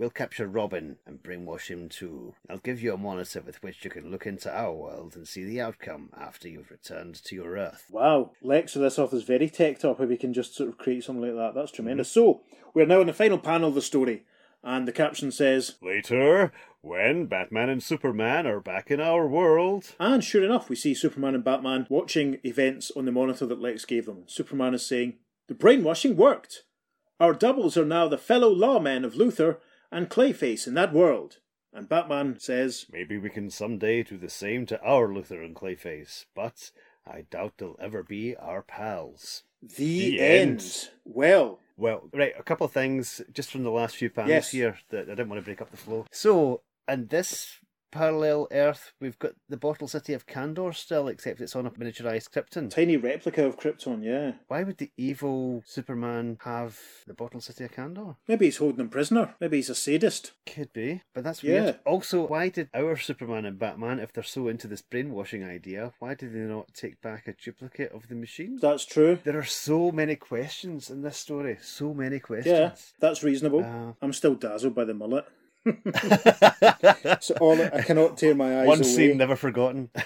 Speaker 4: We'll capture Robin and brainwash him too. I'll give you a monitor with which you can look into our world and see the outcome after you've returned to your Earth.
Speaker 3: Wow, Lex with this off is very tech top if we can just sort of create something like that. That's mm-hmm. tremendous. So, we're now in the final panel of the story, and the caption says,
Speaker 2: later, when Batman and Superman are back in our world,
Speaker 3: and sure enough, we see Superman and Batman watching events on the monitor that Lex gave them. Superman is saying, The brainwashing worked. Our doubles are now the fellow lawmen of Luthor and Clayface in that world. And Batman says,
Speaker 2: Maybe we can someday do the same to our Luther and Clayface, but I doubt they'll ever be our pals.
Speaker 3: The,
Speaker 2: The
Speaker 3: end.
Speaker 2: end.
Speaker 3: Well,
Speaker 2: Well, right, a couple of things just from the last few panels
Speaker 3: Yes.
Speaker 2: here that I didn't want to break up the flow. So, and this parallel Earth, we've got the bottle city of Kandor still, except it's on a miniaturized Krypton.
Speaker 3: tiny replica of Krypton, yeah.
Speaker 2: Why would the evil Superman have the bottle city of Kandor?
Speaker 3: Maybe he's holding him prisoner. Maybe he's a sadist.
Speaker 2: Could be, but that's
Speaker 3: Yeah.
Speaker 2: weird. Also, why did our Superman and Batman, if they're so into this brainwashing idea, why did they not take back a duplicate of the machine?
Speaker 3: That's true.
Speaker 2: There are so many questions in this story. So many questions.
Speaker 3: Yeah, that's reasonable.
Speaker 2: Uh,
Speaker 3: I'm still dazzled by the mullet. So all I cannot tear my eyes
Speaker 2: One
Speaker 3: away.
Speaker 2: scene never forgotten.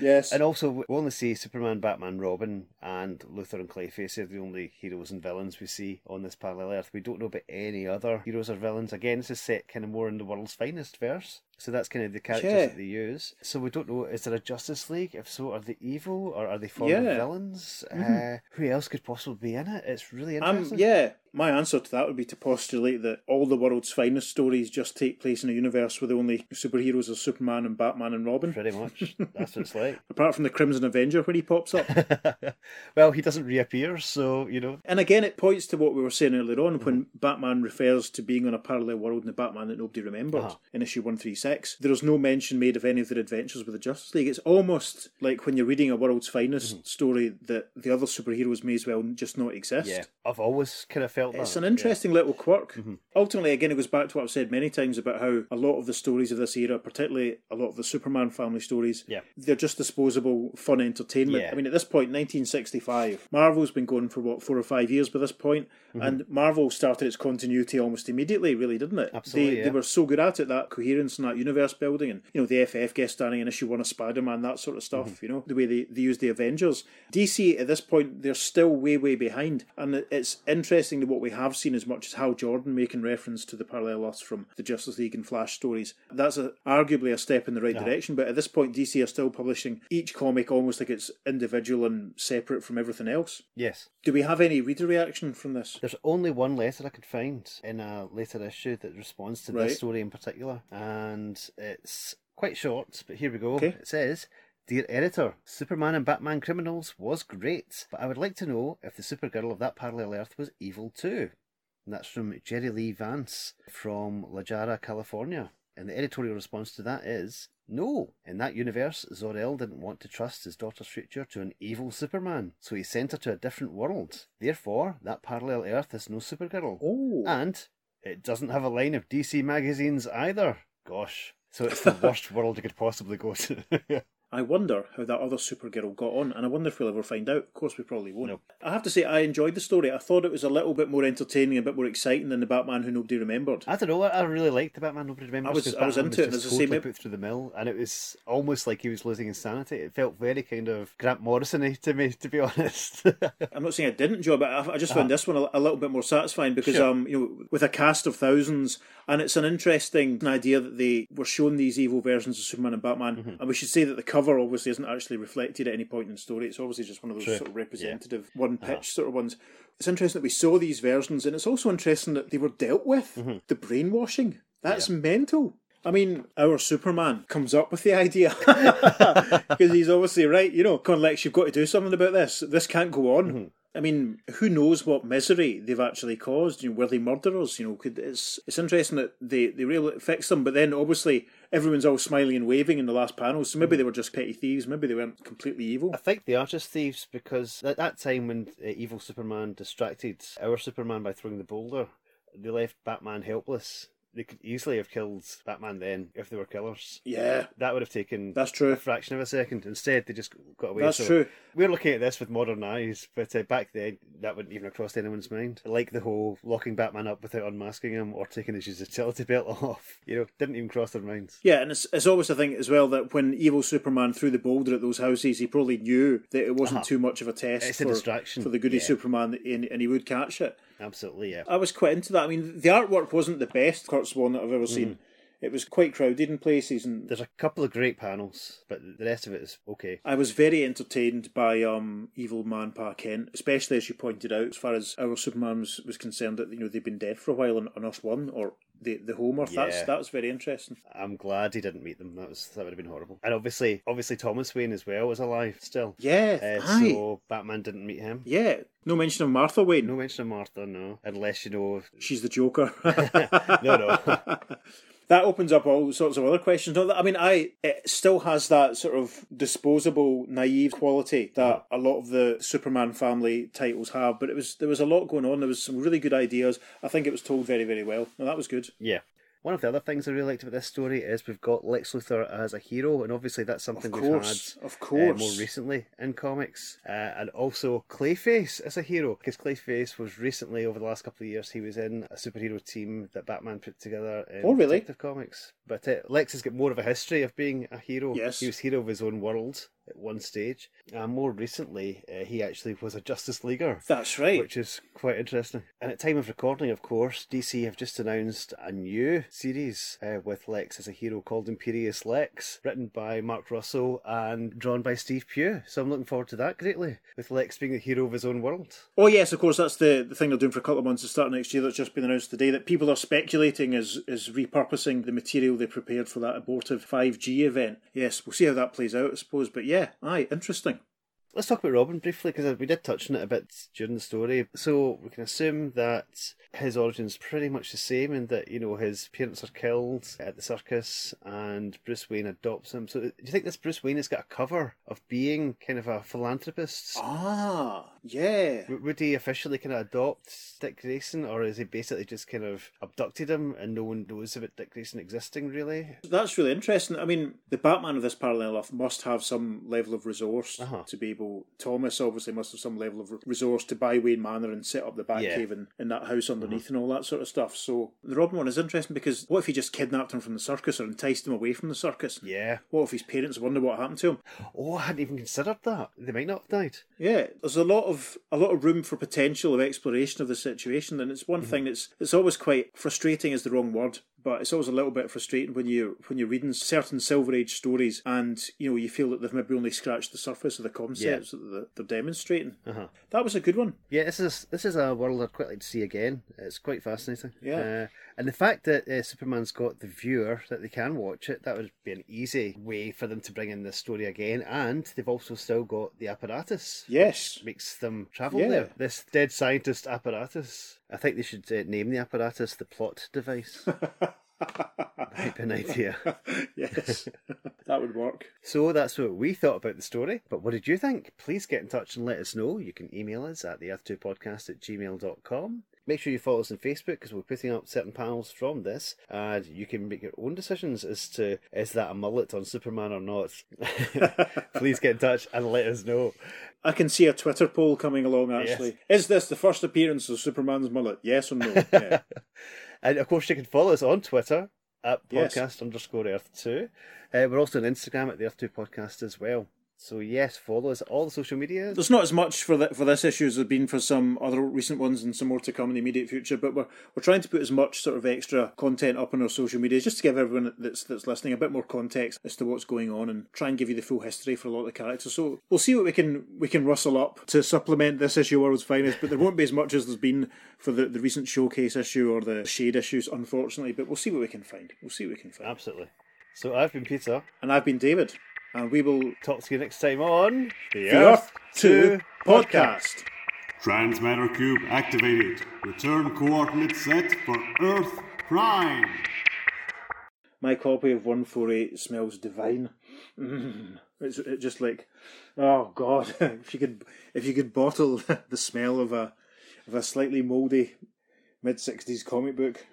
Speaker 3: Yes.
Speaker 2: and also, we only see Superman, Batman, Robin, and Luthor and Clayface are the only heroes and villains we see on this parallel Earth. We don't know about any other heroes or villains. Again, this is set kind of more in the world's finest verse. So that's kind of the characters
Speaker 3: Yeah.
Speaker 2: that they use. So we don't know, is there a Justice League? If so, are they evil or are they former
Speaker 3: Yeah.
Speaker 2: villains? Uh, who else could possibly be in it? It's really
Speaker 3: Um,
Speaker 2: interesting.
Speaker 3: yeah, my answer to that would be to postulate that all the world's finest stories just take place in a universe where the only superheroes are Superman and Batman and Robin.
Speaker 2: Pretty much. That's what it's like.
Speaker 3: Apart from the Crimson Avenger when he pops up.
Speaker 2: well, he doesn't reappear, so, you know.
Speaker 3: and again, it points to what we were saying earlier on when
Speaker 2: Mm-hmm.
Speaker 3: Batman refers to being on a parallel world in the Batman that nobody remembered
Speaker 2: Uh-huh.
Speaker 3: in issue 136. There's no mention made of any of their adventures with the Justice League. It's almost like when you're reading a world's finest
Speaker 2: Mm-hmm.
Speaker 3: story that the other superheroes may as well just not exist.
Speaker 2: Yeah, I've always kind of felt
Speaker 3: It's
Speaker 2: that.
Speaker 3: an interesting little quirk.
Speaker 2: Mm-hmm.
Speaker 3: Ultimately, again, it goes back to what I've said many times about how a lot of the stories of this era, particularly a lot of the Superman family stories,
Speaker 2: Yeah.
Speaker 3: they're just disposable, fun entertainment.
Speaker 2: Yeah.
Speaker 3: I mean, at this point, 1965, Marvel's been going for what four or five years by this point, and Marvel started its continuity almost immediately, really, didn't it?
Speaker 2: Mm-hmm. Absolutely,
Speaker 3: They,
Speaker 2: yeah.
Speaker 3: they were so good at it that coherence and that universe building, and you know the FF guest starring in issue one of Spider Man, that sort of stuff.
Speaker 2: Mm-hmm.
Speaker 3: You know the way they, they use the Avengers. DC at this point they're still way way behind, and it's interesting that what we have seen as much as Hal Jordan making reference to the parallel Earths from the Justice League and Flash stories. That's a, arguably a step in the right direction, but at this point DC are still publishing each comic almost like it's individual and separate from everything else.
Speaker 2: Yes.
Speaker 3: Do we have any reader reaction from this?
Speaker 2: There's only one letter I could find in a later issue that responds to
Speaker 3: Right.
Speaker 2: this story in particular, and it's quite short, but here we go.
Speaker 3: Okay.
Speaker 2: It says. Dear editor, Superman and Batman Criminals was great, but I would like to know if the Supergirl of that parallel Earth was evil too. And that's from Jerry Lee Vance from La Jara, California. And the editorial response to that is no. In that universe, Zor-El didn't want to trust his daughter's future to an evil Superman, so he sent her to a different world. Therefore, that parallel Earth has no Supergirl.
Speaker 3: Oh,
Speaker 2: And it doesn't have a line of DC magazines either. Gosh. So it's the worst world you could possibly go to.
Speaker 3: I wonder how that other Supergirl got on, and I wonder if we'll ever find out. Of course, we probably won't. I have to say, I enjoyed the story. I thought it was a little bit more entertaining, a bit more exciting than the Batman who nobody remembered.
Speaker 2: I don't know. I really liked the Batman Nobody Remembers.
Speaker 3: I was- I was into it, and
Speaker 2: just
Speaker 3: as I say,
Speaker 2: totally
Speaker 3: maybe-
Speaker 2: put through the mill, and it was almost like he was losing his sanity. It felt very kind of Grant Morrison-y to me, to be honest.
Speaker 3: I'm not saying I didn't enjoy it, but I, I just found this one a, a little bit more satisfying because,
Speaker 2: Uh-huh. Sure.
Speaker 3: um, you know, with a cast of thousands, and it's an interesting idea that they were shown these evil versions of Superman and Batman.
Speaker 2: Mm-hmm.
Speaker 3: And we should say that the cover obviously isn't actually reflected at any point in the story. It's obviously just one of those
Speaker 2: True.
Speaker 3: sort of representative,
Speaker 2: Uh-huh.
Speaker 3: one pitch sort of ones. It's interesting that we saw these versions, and it's also interesting that they were dealt with.
Speaker 2: Mm-hmm.
Speaker 3: The brainwashing. That's mental. I mean, our Superman comes up with the idea because he's obviously right. You know, Con Lex, you've got to do something about this. This can't go on.
Speaker 2: Mm-hmm.
Speaker 3: I mean, who knows what misery they've actually caused? You know, were they murderers? You know, could it's it's interesting that they they really fixed them, but then obviously everyone's all smiling and waving in the last panel. So maybe they were just petty thieves. Maybe they weren't completely evil.
Speaker 2: I think they are just thieves because at that time when uh, evil Superman distracted our Superman by throwing the boulder, they left Batman helpless. They could easily have killed Batman then if they were killers.
Speaker 3: Yeah,
Speaker 2: That would have taken
Speaker 3: that's true a
Speaker 2: fraction of a second. Instead, they just got away.
Speaker 3: That's
Speaker 2: So
Speaker 3: true.
Speaker 2: We're looking at this with modern eyes, but uh, back then that wouldn't even have crossed anyone's mind. Like the whole locking Batman up without unmasking him or taking his utility belt off. You know, didn't even cross their minds.
Speaker 3: Yeah, and it's, it's always a thing as well that when evil Superman threw the boulder at those houses, he probably knew that it wasn't too much of a test
Speaker 2: Uh-huh. It's a
Speaker 3: for,
Speaker 2: distraction.
Speaker 3: for the goody
Speaker 2: Yeah.
Speaker 3: Superman, and, and he would catch it.
Speaker 2: Absolutely, yeah.
Speaker 3: I was quite into that. I mean, the artwork wasn't the best Curt Swan that I've ever seen.
Speaker 2: Mm-hmm.
Speaker 3: It was quite crowded in places, and
Speaker 2: There's a couple of great panels, but the rest of it is okay.
Speaker 3: I was very entertained by um, Evil Man Pa Kent, especially as you pointed out, as far as our Superman was, was concerned, that you know they've been dead for a while on, on Earth One, or the the home Earth. That's
Speaker 2: Yeah.
Speaker 3: that was very interesting.
Speaker 2: I'm glad he didn't meet them. That was that would have been horrible. And obviously, obviously Thomas Wayne as well was alive still.
Speaker 3: Yeah,
Speaker 2: Uh,
Speaker 3: aye.
Speaker 2: so Batman didn't meet him.
Speaker 3: yeah. No mention of Martha Wayne.
Speaker 2: No mention of Martha, no. Unless you know.
Speaker 3: She's the Joker.
Speaker 2: No, no.
Speaker 3: that opens up all sorts of other questions. I mean, I it still has that sort of disposable, naive quality that a lot of the Superman family titles have. But it was there was a lot going on. There was some really good ideas. I think it was told very, very well. That was good.
Speaker 2: Yeah. One of the other things I really liked about this story is we've got Lex Luthor as a hero, and obviously that's something
Speaker 3: Of
Speaker 2: we've
Speaker 3: course,
Speaker 2: had
Speaker 3: of
Speaker 2: uh,
Speaker 3: course.
Speaker 2: more recently in comics, uh, and also Clayface as a hero because Clayface was recently over the last couple of years he was in a superhero team that Batman put together in
Speaker 3: Oh, really?
Speaker 2: Detective Comics. But uh, Lex has got more of a history of being a hero.
Speaker 3: Yes.
Speaker 2: he was hero of his own world at one stage, and more recently uh, he actually was a Justice Leaguer.
Speaker 3: That's right.
Speaker 2: Which is quite interesting. And at time of recording, of course, DC have just announced a new series uh, with Lex as a hero called Imperious Lex, written by Mark Russell and drawn by Steve Pugh. So I'm looking forward to that greatly, with Lex being the hero of his own world.
Speaker 3: Oh yes, of course. That's the, the thing they're doing for a couple of months to start next year. That's just been announced today. That people are speculating is is repurposing the material they prepared for that abortive five G event. Yes, we'll see how that plays out, I suppose. But yeah, aye, interesting.
Speaker 2: Let's talk about Robin briefly because we did touch on it a bit during the story. So we can assume that his origin's pretty much the same in that you know his parents are killed at the circus and Bruce Wayne adopts him. So do you think this Bruce Wayne has got a cover of being kind of a philanthropist?
Speaker 3: Ah, yeah.
Speaker 2: Would he officially kind of adopt Dick Grayson, or is he basically just kind of abducted him and no one knows about Dick Grayson existing really?
Speaker 3: That's really interesting. I mean, the Batman of this parallel Earth must have some level of resource
Speaker 2: Uh-huh.
Speaker 3: to be able. Thomas obviously must have some level of resource to buy Wayne Manor and set up the Batcave
Speaker 2: Yeah.
Speaker 3: in, in that house mm-hmm. underneath and all that sort of stuff. So the Robin one is interesting because what if he just kidnapped him from the circus or enticed him away from the circus?
Speaker 2: Yeah.
Speaker 3: What if his parents wonder what happened to him?
Speaker 2: Oh, I hadn't even considered that. They might not have died.
Speaker 3: Yeah, there's a lot of a lot of room for potential of exploration of the situation, and it's one mm-hmm. thing that's it's always quite frustrating is the wrong word, but it's always a little bit frustrating when you when you're reading certain Silver Age stories and you know you feel that they've maybe only scratched the surface of the concepts that they're, they're demonstrating.
Speaker 2: Uh-huh.
Speaker 3: That was a good one.
Speaker 2: Yeah, this is this is a world I'd quite like to see again. It's quite fascinating.
Speaker 3: Yeah.
Speaker 2: Uh, and the fact that uh, Superman's got the viewer that they can watch it, that would be an easy way for them to bring in this story again. And they've also still got the apparatus.
Speaker 3: Yes.
Speaker 2: Makes them travel
Speaker 3: Yeah.
Speaker 2: there. This dead scientist apparatus. I think they should uh, name the apparatus the plot device. Might an idea.
Speaker 3: yes, that would work.
Speaker 2: So that's what we thought about the story. But what did you think? Please get in touch and let us know. You can email us at the earth2podcast at gmail.com. Make sure you follow us on Facebook because we're putting up certain panels from this, and you can make your own decisions as to is that a mullet on Superman or not. Please get in touch and let us know.
Speaker 3: I can see a Twitter poll coming along. Actually, is this the first appearance of Superman's mullet? Yes or no? Yeah.
Speaker 2: And of course, you can follow us on Twitter at
Speaker 3: Yes.
Speaker 2: podcast underscore earth two. Uh, we're also on Instagram at the Earth Two Podcast as well. So yes, follow us all the social media.
Speaker 3: There's not as much for the, for this issue as there's been for some other recent ones, and some more to come in the immediate future. But we're we're trying to put as much sort of extra content up on our social media just to give everyone that's that's listening a bit more context as to what's going on, and try and give you the full history for a lot of the characters. So we'll see what we can we can rustle up to supplement this issue, World's Finest. But there won't be as much as there's been for the, the recent showcase issue or the shade issues, unfortunately. But we'll see what we can find. We'll see what we can find.
Speaker 2: Absolutely. So I've been Peter.
Speaker 3: And I've been David, and we will
Speaker 2: Talk to you next time on
Speaker 3: the Earth Two Podcast.
Speaker 7: Transmatter cube activated. Return coordinates set for Earth Prime.
Speaker 3: My copy of 148 smells divine. Mm. It's it just like, oh god, if you could, if you could bottle the smell of a, of a slightly mouldy mid 60s comic book,